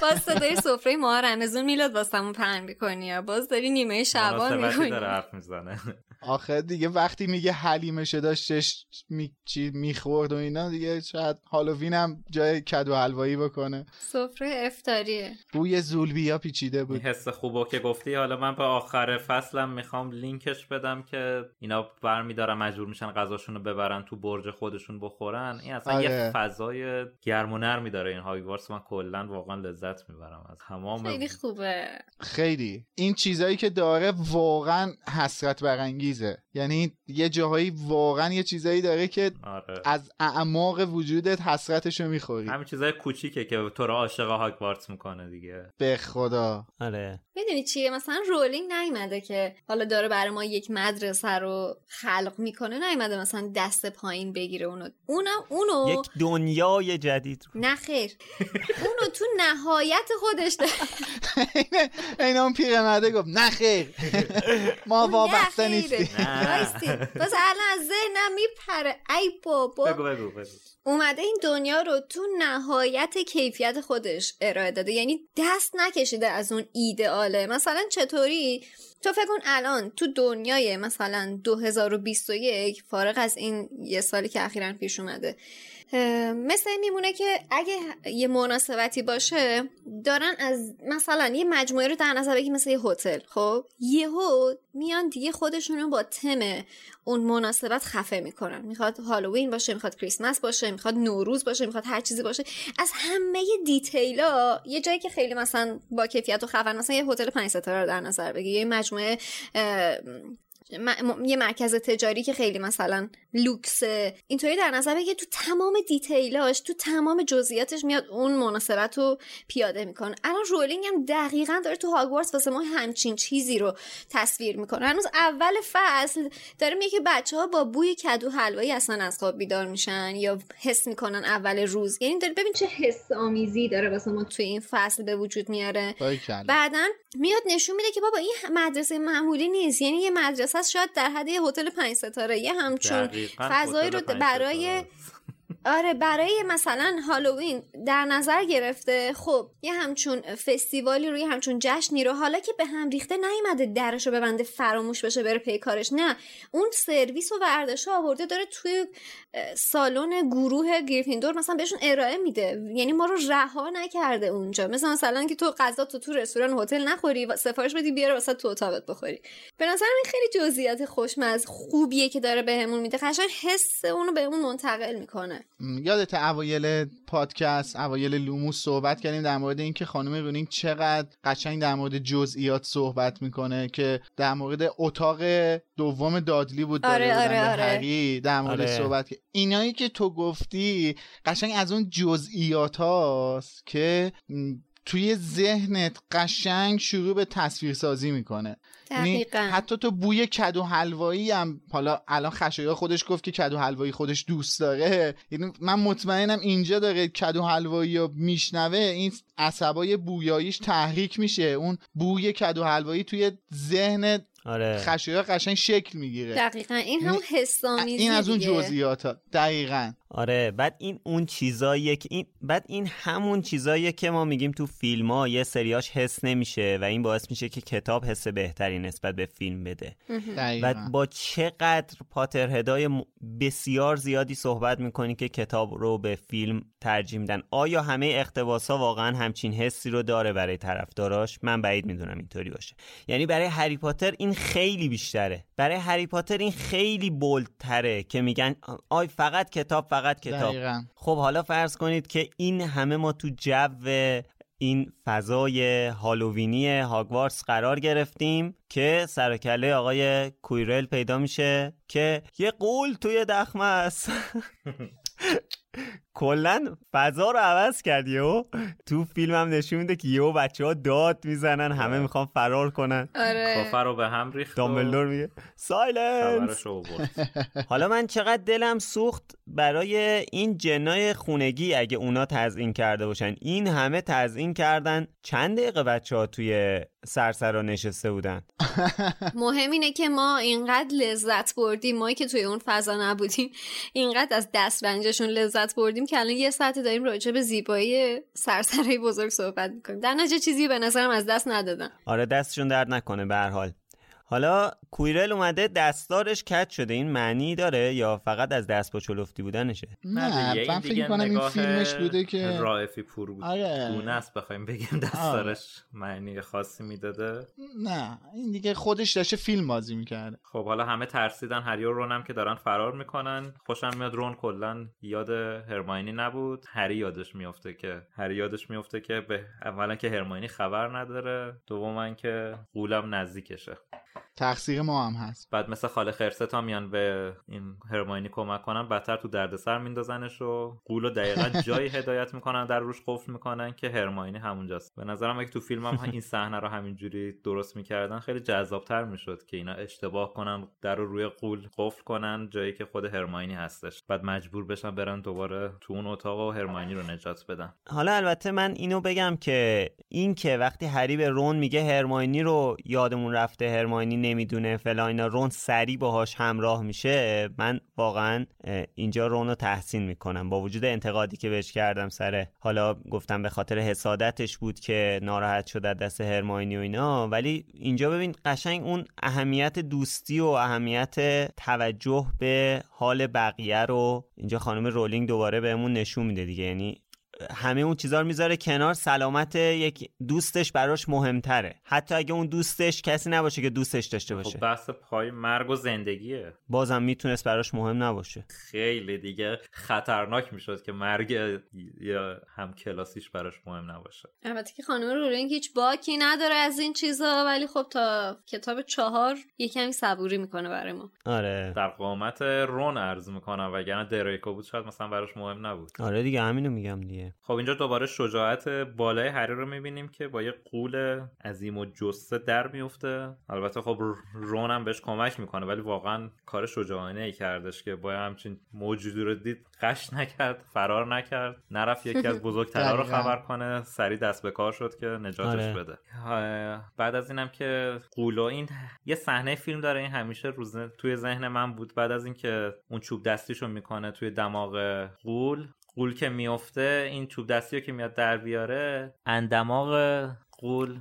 باز تو داری سفره ما رمزون میلاد واسمون پهن می‌کنی باز داری نیمه شبان می‌کنی. داره حرف می‌زنه. آخه دیگه وقتی میگه حلیمشه داشتش می... چی می‌خورد و اینا دیگه شاید هالووین هم جای کدو حلوایی بکنه. سفره افتاریه. بوی زولبیا پیچیده بود. این حس خوبو که گفتی حالا من به آخر فصلم می‌خوام لینکش بدم که اینا برمیدارن مجبور میشن غذاشون رو ببرن تو برج خودشون بخورن. این اصلا آره. یه فضای گرم و نرمی داره این هاگوارتس من کلا واقعا لذت می‌برم از تمام خیلی خوبه. خیلی. این چیزایی که داره واقعا حسرت برانگیزه یعنی یه جاهایی واقعا یه چیزایی داره که آره. از اعماق وجودت حسرتشو می‌خوری. همین چیزای کوچیکه که تو رو عاشق هاگوارتس می‌کنه دیگه. به خدا. آره. می‌دونی چیه؟ مثلا رولینگ نیومده که حالا داره برای ما یک مدرسه رو خلق می‌کنه نیومده مثلا دست پایین بگیره اونو. اونم اونو یک دنیای جدید رو. نه خیر. اونو تو نهایت خودش داره. این اون پیرمرده گفت نه خیر. ما وابسته نه وایستی. بس الان از ذهنم میپره. ای بابا. بگو بگو بگو. اومده این دنیا رو تو نهایت کیفیت خودش ارائه داده. یعنی دست نکشیده از اون ایدئاله. مثلا چطوری؟ تو فکر کن الان تو دنیای مثلا 2021 فارغ از این یه سالی که اخیرا پیش اومده. مثل میمونه که اگه یه مناسبتی باشه دارن از مثلا یه مجموعه رو در نظر بگی مثل یه هتل خب؟ یهو میان دیگه خودشون رو با تم اون مناسبت خفه می‌کنن. می‌خواد هالووین باشه می‌خواد کریسمس باشه می‌خواد نوروز باشه می‌خواد هر چیزی باشه. از همه دیتیلا یه جایی که خیلی مثلا با کیفیت و خفن مثلا یه هتل پنج ستاره رو در نظر بگی یه مجموعه م- م- یه مرکز تجاری که خیلی مثلا لوکسه. اینطوری در نظر بگی تو تمام دیتیلاش تو تمام جزئیاتش میاد اون مناسبت رو پیاده می‌کنه. الان رولینگ هم دقیقا داره تو هاگوارتس واسه ما همچین چیزی رو تصویر می‌کنه. هنوز اول فصل داره میگه که بچه ها با بوی کدو حلوایی اصلا از خواب بیدار میشن یا حس می‌کنن اول روز. یعنی داره ببین چه حس آمیزی داره واسه ما توی این فصل به وجود میاره. بعدا میاد نشون میده که بابا این مدرسه معمولی نیست یعنی یه مدرسه است شاید در حد یه هتل پنج ستاره یه همچون فضایی رو برای. آره برای مثلا هالووین در نظر گرفته خب یه همچون فستیوالی روی همچون جشنی رو حالا که به هم ریخته نیومده درشو ببنده فراموش بشه بره پی کارش. نه اون سرویس و ورزش آورده داره توی سالن گروه گریفیندور مثلا بهشون ارائه میده. یعنی ما رو رها نکرده اونجا. مثلا مثلا که تو غذا تو تو رستوران هتل نخوری و سفارش بدی بیاره واسه تو اتاقت بخوری. به نظرم این خیلی جزئیات خوشمزه خوبیه که داره بهمون میده. قشنگ حس اونو بهمون منتقل می‌کنه. یادت اوایل پادکست اوایل لوموس صحبت کردیم در مورد اینکه خانم رونینگ چقدر قشنگ در مورد جزئیات صحبت می‌کنه که در مورد اتاق دوم دادلی بود آره، آره، آره. در مورد آره. صحبت کرد. اینایی که تو گفتی قشنگ از اون جزئیات هاست که توی ذهنت قشنگ شروع به تصویر سازی می‌کنه. یعنی دقیقا. حتی تو بوی کدو حلوایی هم حالا الان خشایار خودش گفت که کدو حلوایی خودش دوست داره. یعنی من مطمئنم اینجا داره کدو حلوایی رو میشنوه این عصبای بویاییش تحریک میشه. اون بوی کدو حلوایی توی ذهن آره. خشایار قشنگ شکل می‌گیره. دقیقا. این همون حس آمیزی این از اون. جزئیات ها دقیقا. آره بعد این اون چیزاییه که این بعد این همون چیزاییه که ما میگیم تو فیلم ها یه سریاش حس نمیشه و این باعث میشه که کتاب حس بهتری نسبت به فیلم بده. و با چقدر پاترهدای م- بسیار زیادی صحبت می‌کنی که کتاب رو به فیلم ترجیح میدن آیا همه اقتباس ها واقعا همچین حسی رو داره برای طرفداراش؟ من بعید می‌دونم اینطوری باشه. یعنی برای هری پاتر این خیلی بیشتره. برای هری پاتر این خیلی بولدتره که میگن آی فقط کتاب فقط کتاب. دقیقا. خب حالا فرض کنید که این همه ما تو جو این فضای هالووینی هاگوارتس قرار گرفتیم که سرکله آقای کویرل پیدا میشه که یه قول توی دخمه است. کلا فضا رو عوض کرد یهو تو فیلم هم نشون میده که یهو بچه ها داد می‌زنن همه می‌خوان فرار کنن. آره. کافر رو به هم ریخت و دامبلدور میگه سایلنس! حالا من چقدر دلم سوخت برای این جنای خونگی اگه اونا تزیین کرده باشن. این همه تزیین کردن چند دقیقه بچه ها توی سرسرا نشسته بودن؟ مهم اینه که ما اینقدر لذت بردیم ما که توی اون فضا نبودیم اینقدر از دسترنجشون لذت بردیم که الان یه ساعت داریم راجع به زیبایی سرسرای بزرگ صحبت می‌کنیم. در نتیجه چیزی به نظرم از دست ندادن. آره دستشون درد نکنه به هر حال. حالا کویرل اومده دستارش کج شده؟ این معنی داره یا فقط از دست با چلفتی بودنشه؟ نه دیگه، من این فکر دیگه می‌کنم این فیلمش بوده که رائفی پور بود. آره. گونه است بخوایم بگیم دستارش معنی خاصی می‌داده. نه این دیگه خودش داشته فیلم بازی می‌کرده. خب حالا همه ترسیدن هری و رون هم که دارن فرار می‌کنن. خوشم میاد رون کلا یاد هرماینی نبود. هری یادش میفته که هری یادش میفته که به اولا که هرماینی خبر نداره. دوما که قولم نزدیکشه. تقصیر ما هم هست. بعد مثل خاله خرسه تا میان به این هرماینی کمک کنن بدتر تو دردسر میندازنش و قولو دقیقا جایی هدایت می‌کنن در روش قفل می‌کنن که هرماینی همونجاست. به نظرم اگه تو فیلم هم این صحنه رو همینجوری درست می‌کردن خیلی جذابتر می‌شد که اینا اشتباه کنن در رو روی قول قفل کنن جایی که خود هرماینی هستش. بعد مجبور بشن برن دوباره تو اون اتاق و هرماینی رو نجات بدن. حالا البته من اینو بگم که این که وقتی هری به رون میگه هرماینی رو یادمون رفته هرماینی نمی‌دونه فلان اینا رون سری باهاش همراه میشه من واقعا اینجا رون رو تحسین می‌کنم. با وجود انتقادی که بهش کردم سر حالا گفتم به خاطر حسادتش بود که ناراحت شد از دست هرماینی و اینا ولی اینجا ببین قشنگ اون اهمیت دوستی و اهمیت توجه به حال بقیه رو اینجا خانم رولینگ دوباره بهمون نشون میده دیگه. یعنی همه اون چیزا رو می‌ذاره کنار سلامت یک دوستش براش مهمتره. حتی اگه اون دوستش کسی نباشه که دوستش داشته باشه. خب بحث پای مرگ و زندگیه. بازم می‌تونست براش مهم نباشه. خیلی دیگه خطرناک می‌شد که مرگ یا هم کلاسیش براش مهم نباشه. البته که خانم رولینگ هیچ باکی نداره از این چیزا ولی خب تا کتاب چهار یه کمی صبوری می‌کنه برای ما. آره. در قامت رون عرض می‌کنم وگرنه دریکو بود شاید مثلا براش مهم نبود. آره دیگه همینو میگم دیگه. خب اینجا دوباره شجاعت بالای هری رو می‌بینیم که با یه قول عظیم و جسه در میفته البته خب رون هم بهش کمک می‌کنه ولی واقعا کار شجاعانه ای کردش که با همچین موجودی رو دید. قش نکرد فرار نکرد نرفت یکی از بزرگترها رو. خبر کنه سریع دست به کار شد که نجاتش آره. بده بعد از اینم که قولو این یه صحنه فیلم داره این همیشه روز توی ذهن من بود بعد از اینکه اون چوب دستیشو می‌کنه توی دماغ قول قول که میفته این چوب دستی رو که میاد در بیاره اندماغ قول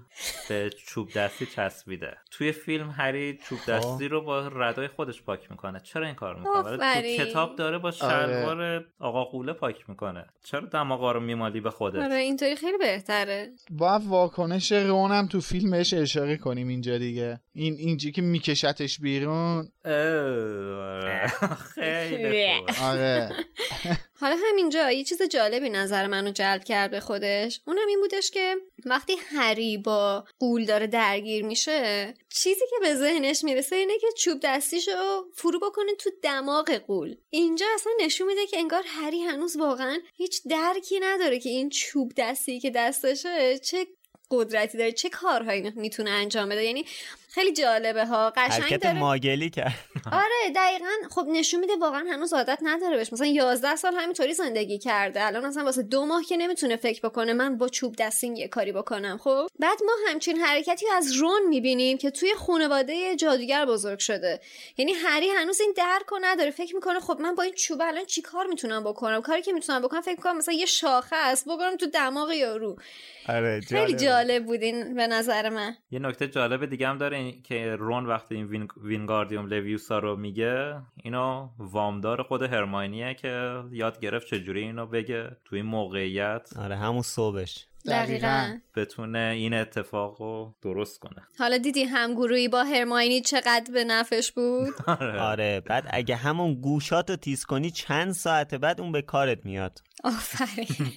به چوب دستی چسبیده. توی فیلم هری چوب دستی رو با ردای خودش پاک می‌کنه. چرا این کار می‌کنه. تو کتاب داره با شلوار آقا قوله پاک می‌کنه. چرا دماغا رو میمالی به خودت؟ آره اینطوری خیلی بهتره. باید واکنش رونم تو فیلم بهش اشاره کنیم اینجا دیگه. این اینجا که میکشتش بیرون. اه، خیلی آره. حالا همینجا یه چیز جالبی نظر منو جلب کرد به خودش. اونم این بودش که وقتی هری با قول داره درگیر میشه چیزی که به ذهنش می‌رسه اینه که چوب دستیشو فرو بکنه تو دماغ قول. اینجا اصلا نشون میده که انگار هری هنوز واقعا هیچ درکی نداره که این چوب دستی که دستشه چه قدرتی داره چه کارهایی می‌تونه انجام بده. یعنی خیلی جالبه ها. قشنگ حرکت داره. ماگلی کرد. آره دقیقا. خب نشون میده واقعا هنوز عادت نداره بهش. مثلا 11 سال همینطوری زندگی کرده. الان مثلا واسه دو ماه که نمی‌تونه فکر بکنه من با چوب دستین یه کاری بکنم خب؟ بعد ما همچین حرکتی از رون می‌بینیم که توی خانواده جادوگر بزرگ شده. یعنی هری هنوز این درک رو نداره. فکر می‌کنه خب من با این چوب الان چی کار می‌تونم بکنم؟ کاری که می‌تونم بکنم فکر کنم مثلا یه شاخه است. ببرم تو دماغ یارو. آره خیلی جالب بود این به نظر من. یه نکته جالب دیگه هم داره. این که رون وقتی این وین... وینگاردیوم لویوسا رو میگه اینو وامدار خود هرماینیه که یاد گرفت چجوری اینو بگه تو این موقعیت. آره همون صبحش. دقیقا. بتونه این اتفاق رو درست کنه. حالا دیدی همگروهی با هرماینی چقدر به نفش بود؟ آره. بعد اگه همون گوشاتو تیز کنی چند ساعت بعد اون به کارت میاد. آفرین.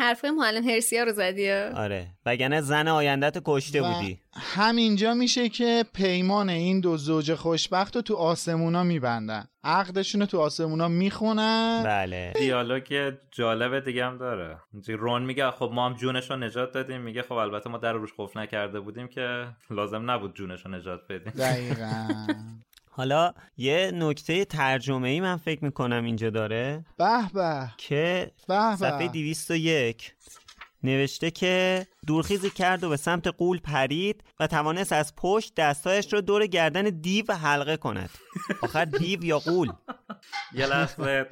حرف معلم هرسیا رو زدی. آره. وگرنه زن آیندت کشته و بودی. همینجا میشه که پیمان این دو زوج خوشبخت رو تو آسمونا میبندن. عقدشون رو تو آسمونا می‌خونن. بله. دیالوگ جالب دیگه هم داره. رون میگه خب ما هم جونش رو نجات دادیم. میگه خب البته ما در روش قفل نکرده بودیم که لازم نبود جونش رو نجات بدیم. دقیقا. حالا یه نکته ترجمه ای من فکر می‌کنم اینجا داره. به به. که به صفحه به 201 نوشته که دورخیزی کرد و به سمت قول پرید و توانست از پشت دستایش را دور گردن دیو حلقه کند. آخر دیو یا قول؟ یه لحظه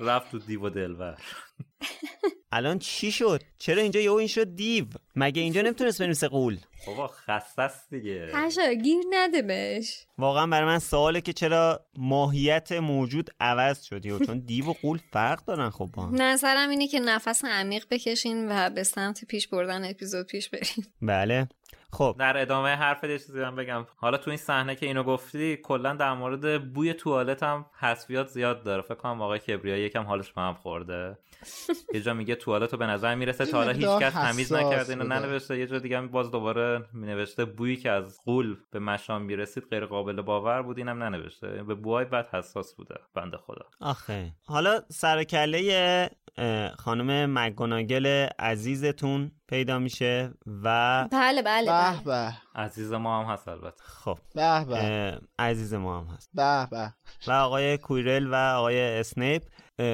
رفت تو دیو و دلور الان چی شد؟ چرا اینجا یهو این شد دیو؟ مگه اینجا نمی‌تونست بنویسه قول؟ بابا خسته است دیگه. هشا گیر نده بهش. واقعا برای من سواله که چرا ماهیت موجود عوض شد. یهو چون دیو و قول فرق دارن خب با هم. نظرم اینه که نفس عمیق بکشین و به سمت پیش بردن اپیزود پیش بریم بله. خب. در ادامه حرف یه چیزی بگم. حالا تو این صحنه که اینو گفتی کلا در مورد بوی توالت هم حسفیات زیاد داره. فکر کنم آقای کبریایی یکم حالش به هم خورده. یه جا میگه توالت رو به نظر می‌رسه تا حالا هیچ کس تمیز نکرده اینو. ننوشته. یه جا دیگه هم باز دوباره مینوشته بویی که از قول به مشام می‌رسید غیر قابل باور بود اینم ننوشته. به بوهای بد حساس بوده. بنده خدا. آخه. حالا سر کله خانم مگوناگل عزیزتون پیدا میشه و بله بله, به بله. به. عزیز ما هم هست البته. خب. به به. عزیز ما هم هست. به به. و آقای کویرل و آقای اسنیپ.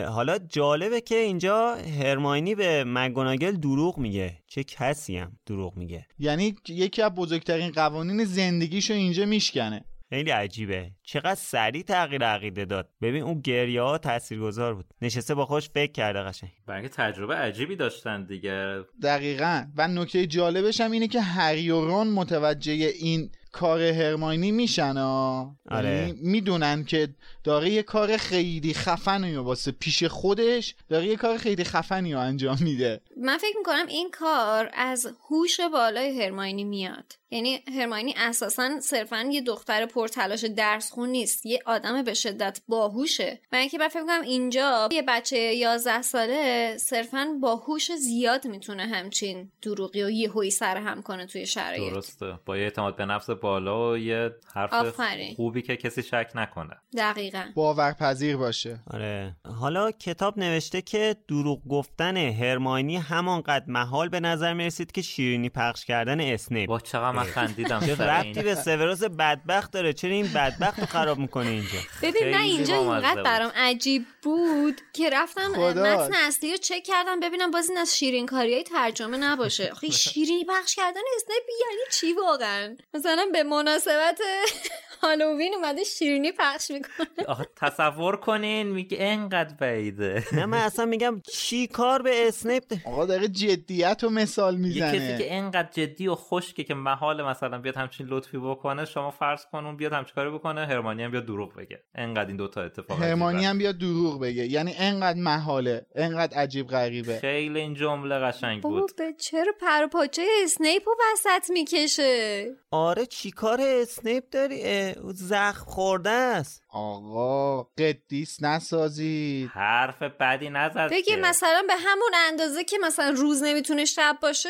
حالا جالبه که اینجا هرماینی به مگوناگل دروغ میگه. چه کسی هم دروغ میگه. یعنی یکی از بزرگترین قوانین زندگیشو اینجا میشکنه. خیلی عجیبه. چقدر سریع تغییر عقیده داد. ببین اون گریه ها تاثیرگذار بود. نشسته با خوش فکر کرده قشنگ. برای اینکه تجربه عجیبی داشتن دیگه. دقیقا. و نکته جالبش هم اینه که هری و رون متوجه این کار هرماینی میشن ها آره. یعنی می‌دونن که داره یه کار خیلی خفنی رو واسه پیش خودش داره یه کار خیلی خفنی رو انجام میده. من فکر می‌کنم این کار از هوش بالای هرماینی میاد. یعنی هرماینی اساسا صرفا یه دختر پرتلاش درس خون نیست یه آدم به شدت باهوشه. و اینکه من فکر می‌کنم اینجا یه بچه 11 ساله صرفا باهوش زیاد می‌تونه همچین دروغی و یهویی سر هم کنه توی شرایط. درسته. با یه اعتماد به نفس بالا و یه حرف آفرین. خوبی که کسی شک نکنه. دقیقا. باورپذیر باشه. آره. حالا کتاب نوشته که دروغ گفتن هرماینی همانقدر محال به نظر می‌رسید که شیرینی پخش کردن اسنیپ. با چقدر من خندیدم چه ربطی. به سوروز بدبخت داره؟ چرا این بدبخت رو خراب می‌کنه اینجا؟ ببین نه اینجا اینقدر. برام عجیب بود که رفتم. متن اصلی رو چک کردم ببینم باز این از شیرین کاری های ترجمه نباشه. آخه شیرینی پخش کردن اسنیپ یعنی چی واقعا؟ مثلا به مناسبت هالووین اومده شیرینی پخش می‌کنه. آخه تصور کنین میگه انقدر بعیده. نه من اصلا میگم چی کار به اسنیپ ده؟ آقا داره جدیت و مثال یه کسی می‌زنه. که انقدر جدی و خشکه که محال مثلا بیاد همچین لطفی بکنه شما فرض کن اون بیاد همچین کاری بکنه هرمانی هم بیاد دروغ بگه. انقدر این دوتا اتفاق هرمانی. هم بیاد دروغ بگه. یعنی انقدر محاله انقدر عجیب غریبه. خیلی این جمله قشنگ بود. به چرا پر و پاچه اسنیپ رو وسط می‌کشه؟ آره چی کار اسنیپ داری؟ زخم خورده است. آقا قدیس نسازید. حرف بدی نزد که. مثلا به همون اندازه که مثلا روز نمی‌تونه شب باشه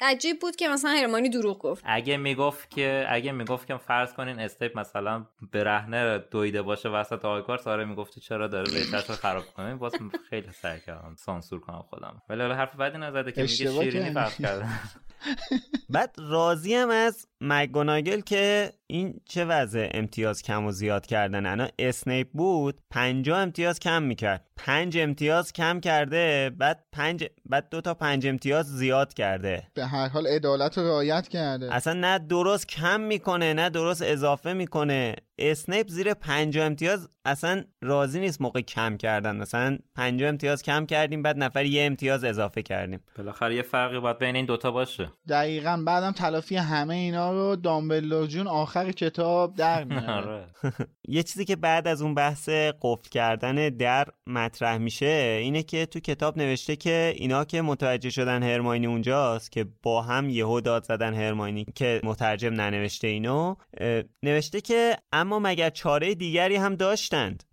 عجیب بود که مثلا هرمانی دروغ گفت. اگه می‌گفت که اگه می‌گفت که فرض کنین استیپ مثلا برهنه دویده باشه وسط آیکار ساره می‌گفتی چرا داره بهترش رو خراب کنه باز خیلی سعی کردم سانسور کنم خودم. ولی حالا حرف بدی نزده که میگه شیرینی. فرض کردن بعد راضیم از مگوناگل که این چه وضع امتیاز کم و زیاد کردن؟ انا اسنیپ بود 50 امتیاز کم می‌کرد. پنج امتیاز کم کرده بعد پنج بعد دو تا پنج امتیاز زیاد کرده. به هر حال عدالت رو رعایت کرده. اصلا نه درست کم می‌کنه نه درست اضافه می‌کنه. اسنیپ زیر 50 امتیاز اصلا راضی نیست موقع کم کردن. مثلا 50 امتیاز کم کردیم بعد نفر یه امتیاز اضافه کردیم. بالاخره یه فرقی باید بین این دوتا باشه. دقیقا بعدم تلافی همه اینا رو دامبلدور جون آخر کتاب در میاره. آره. یه چیزی که بعد از اون بحث قفل کردن در مطرح میشه اینه که تو کتاب نوشته که اینا که متوجه شدن هرماینی اونجاست که با هم یهو داد زدن هرماینی که مترجم ننوشته اینو نوشته که اما مگر چاره دیگری هم داشتند؟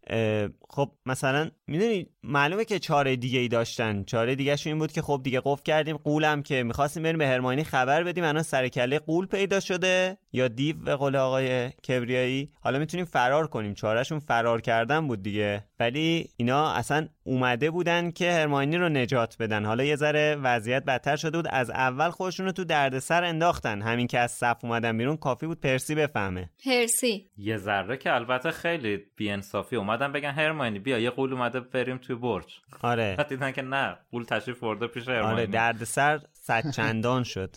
خب مثلا می‌دونی معلومه که چاره دیگه ای داشتن. چاره دیگه این بود که خب دیگه قفل کردیم قولم که می‌خواستیم بریم به هرماینی خبر بدیم. الان سر کله قول پیدا شده. یا دیو به قول آقای کبریایی. حالا می‌تونیم فرار کنیم. چارهشون فرار کردن بود دیگه. ولی اینا اصلا اومده بودن که هرماینی رو نجات بدن. حالا یه ذره وضعیت بدتر شده بود. از اول خودشون رو تو دردسر انداختن. همین که از صف اومدن بیرون کافی بود پرسی بفهمه. هرسی یه ذره که البته خیلی بیانصافی. اومد اومدن بگن هرماینی بیا یه قول اومده بریم توی برج. آره. دیدن که نه قول تشریف برده پیش هرماینی آره دردسر صد چندان شد.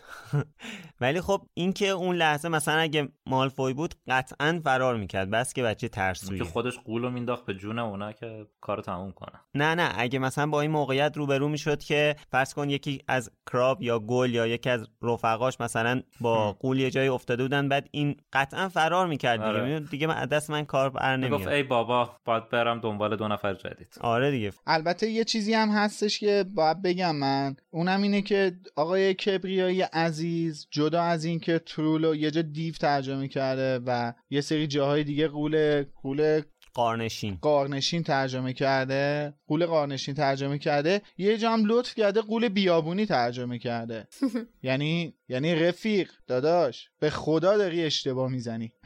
ولی خب اینکه اون لحظه مثلا اگه مالفوی بود قطعا فرار می‌کرد. بس که بچه ترسویه که خودش قولو مینداخت به جون اونا که کارو تموم کنه. نه نه. اگه مثلا با این موقعیت روبرو می‌شد که فرض کن یکی از کراب یا گل یا یکی از رفقاش مثلا با قول یه جایی افتاده بودن بعد این قطعا فرار می‌کرد دیگه. آره. دیگه من دست من کار بر نمیاد. ای بابا باید برم دنبال دو نفر جدید. آره دیگه. البته یه چیزی هم هستش که باید بگم من. اونم اینه که آقای کبریایی عزیز جدا از اینکه ترولو یه جا دیو ترجمه کرده و یه سری جاهای دیگه قول قول قارنشین. قارنشین ترجمه کرده قول قارنشین ترجمه کرده. یه جا هم لطف کرده قول بیابونی ترجمه کرده. یعنی یعنی رفیق داداش. به خدا داری اشتباه می‌زنی.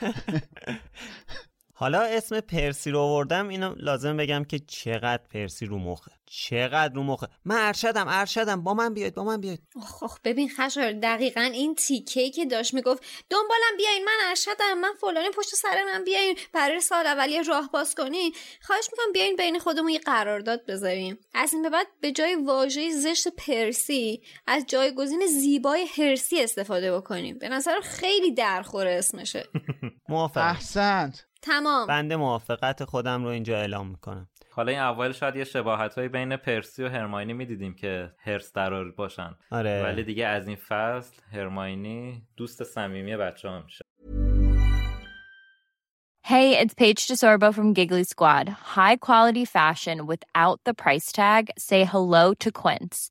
حالا اسم پرسی رو آوردم اینو لازم بگم که چقدر پرسی رو مخه. چقدر رو مخه. من ارشدم ارشدم. با من بیاید با من بیاید. خب ببین خشار دقیقا این تیکه که داشت می‌گفت دنبالم بیاین من ارشدم من فلانی پشت سر من بیاین برای سال اولی راه باز کنین خواهش می‌کنم بیاین بین خودمون یه قرارداد بذاریم. از این به بعد به جای واژه زشت پرسی از جایگزین زیبای هرسی استفاده بکنیم. به نظر خیلی درخور اسمشه. موافق احسنت. تمام بنده موافقت خودم رو اینجا اعلام می‌کنم حالا این اول شاید یه شباهت بین پرسی و هرماینی می‌دیدیم که هرس درار باشن آره. ولی دیگه از این فصل هرماینی دوست صمیمی بچه ها میشه Hey, it's Paige DeSorbo from Giggly Squad. High quality fashion without the price tag. Say hello to Quince.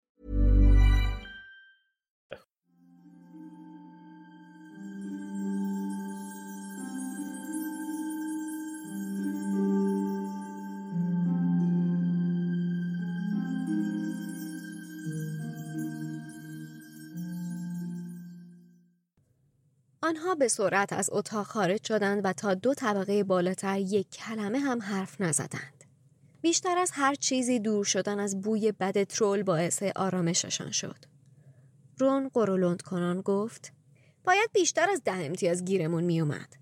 آنها به سرعت از اتاق خارج شدند و تا دو طبقه بالاتر یک کلمه هم حرف نزدند. بیشتر از هر چیزی دور شدن از بوی بد ترول باعث آرامششان شد. رون قرولند کنان گفت باید بیشتر از ده امتیاز گیرمون می اومد.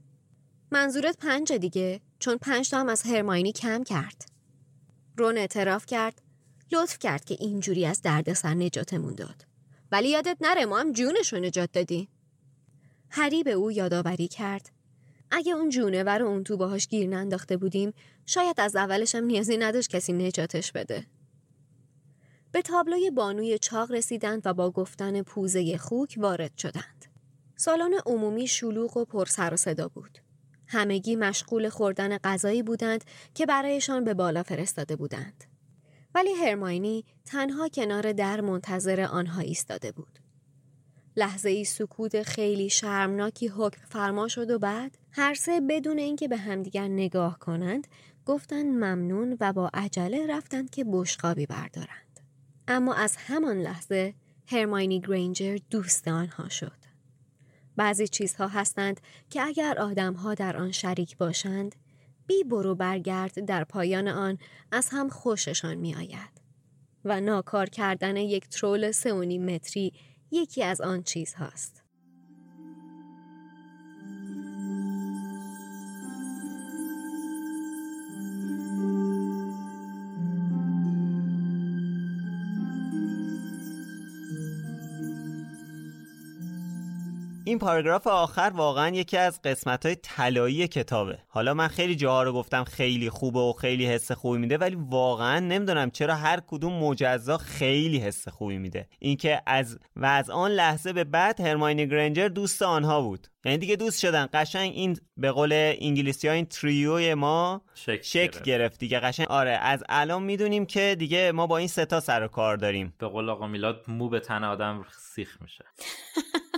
منظورت پنج دیگه چون پنج تا هم از هرماینی کم کرد. رون اعتراف کرد لطف کرد که اینجوری از دردسر نجاتمون داد. ولی یادت نره ما هم جونش رو نجات دادیم. هری به او یادآوری کرد. اگه اون جونور اون تو باهاش گیر ننداخته بودیم شاید از اولش هم نیازی نداشت کسی نجاتش بده. به تابلوی بانوی چاق رسیدند و با گفتن پوزه خوک وارد شدند. سالن عمومی شلوغ و پر سر و صدا بود. همگی مشغول خوردن غذایی بودند که برایشان به بالا فرستاده بودند. ولی هرماینی تنها کنار در منتظر آنها ایستاده بود. لحظه ای سکوت خیلی شرمناکی حکم فرما شد و بعد هر سه بدون اینکه به همدیگر نگاه کنند گفتند ممنون و با عجله رفتند که بشقابی بردارند اما از همان لحظه هرماینی گرینجر دوست آنها شد بعضی چیزها هستند که اگر آدمها در آن شریک باشند بی برو برگرد در پایان آن از هم خوششان می آید. و ناکار کردن یک ترول سه متری یکی از آن چیز این پاراگراف آخر واقعا یکی از قسمت های طلایی کتابه. حالا من خیلی جاها رو گفتم خیلی خوبه و خیلی حس خوبی میده ولی واقعا نمی‌دونم چرا هر کدوم مجزا خیلی حس خوبی میده. اینکه از و از آن لحظه به بعد هرماینی گرنجر دوست آنها بود. یعنی دیگه دوست شدن. قشنگ این به قول انگلیسی ها این تریوی ما شک, شک گرفت. دیگه. قشنگ. آره از الان می‌دونیم که دیگه ما با این ستا سر و کار داریم. به قول آقا میلاد مو به تن آدم سیخ میشه.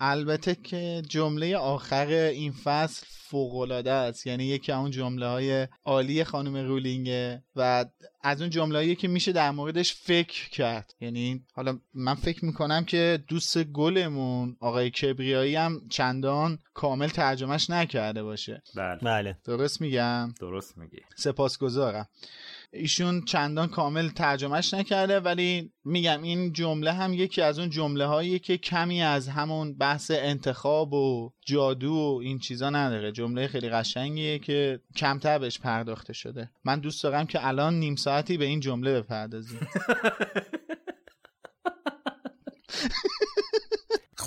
البته که جمله آخر این فصل فوقالعاده است. یعنی یکی اون جمله های عالی خانم رولینگه و از اون جمله که میشه در موردش فکر کرد. یعنی حالا من فکر می‌کنم که دوست گلمون آقای کبریایی هم چندان کامل ترجمهش نکرده باشه. بله. بله. درست میگم؟ درست میگی. سپاسگزارم. ایشون چندان کامل ترجمهش نکرده ولی میگم این جمله هم یکی از اون جمله هایی که کمی از همون بحث انتخاب و جادو و این چیزا نداره. جمله خیلی قشنگیه که کمتر بهش پرداخته شده. من دوست دارم که الان نیم ساعتی به این جمله بپردازیم.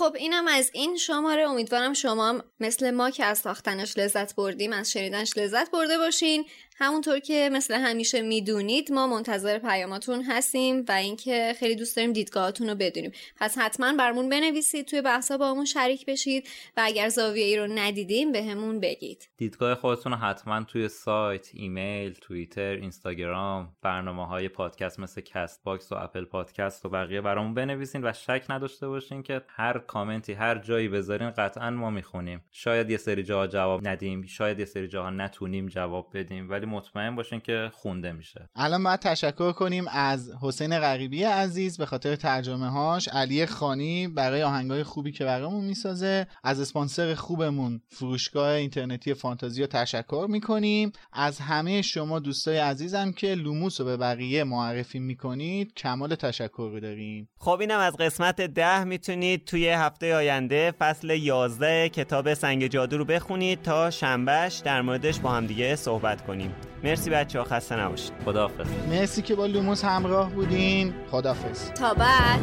خب اینم از این شماره. امیدوارم شما مثل ما که از ساختنش لذت بردیم از شنیدنش لذت برده باشین. همونطور که مثل همیشه می‌دونید ما منتظر پیاماتون هستیم و اینکه خیلی دوست داریم دیدگاهاتون رو بدونیم. پس حتما برمون بنویسید توی بحثا باهامون شریک بشید و اگر زاویه ای رو ندیدیم بهمون بگید. دیدگاه خودتون رو حتما توی سایت ایمیل توییتر اینستاگرام برنامه های پادکست مثل کست باکس و اپل پادکست و بقیه برامون بنویسین و شک نداشته باشین که هر کامنتی هر جایی بذارین قطعا ما می‌خونیم. شاید یه سری جاها جواب ندیم شاید یه سری جاها نتونیم جواب بدیم ولی مطمئن باشین که خونده میشه. الان باید تشکر کنیم از حسین غریبی عزیز به خاطر ترجمه هاش علی خانی برای آهنگای خوبی که برامون می‌سازه. از اسپانسر خوبمون فروشگاه اینترنتی فانتازیا تشکر می‌کنیم. از همه شما دوستای عزیزم که لوموس رو به بقیه معرفی می‌کنید کمال تشکر رو داریم. خب اینم از قسمت ده می‌تونید توی هفته آینده فصل 11 کتاب سنگ جادو رو بخونید تا شنبهش در موردش با هم دیگه صحبت کنیم. مرسی بچه ها خسته نباشید. خداحافظ. مرسی که با لوموس همراه بودین. خداحافظ. تا بعد.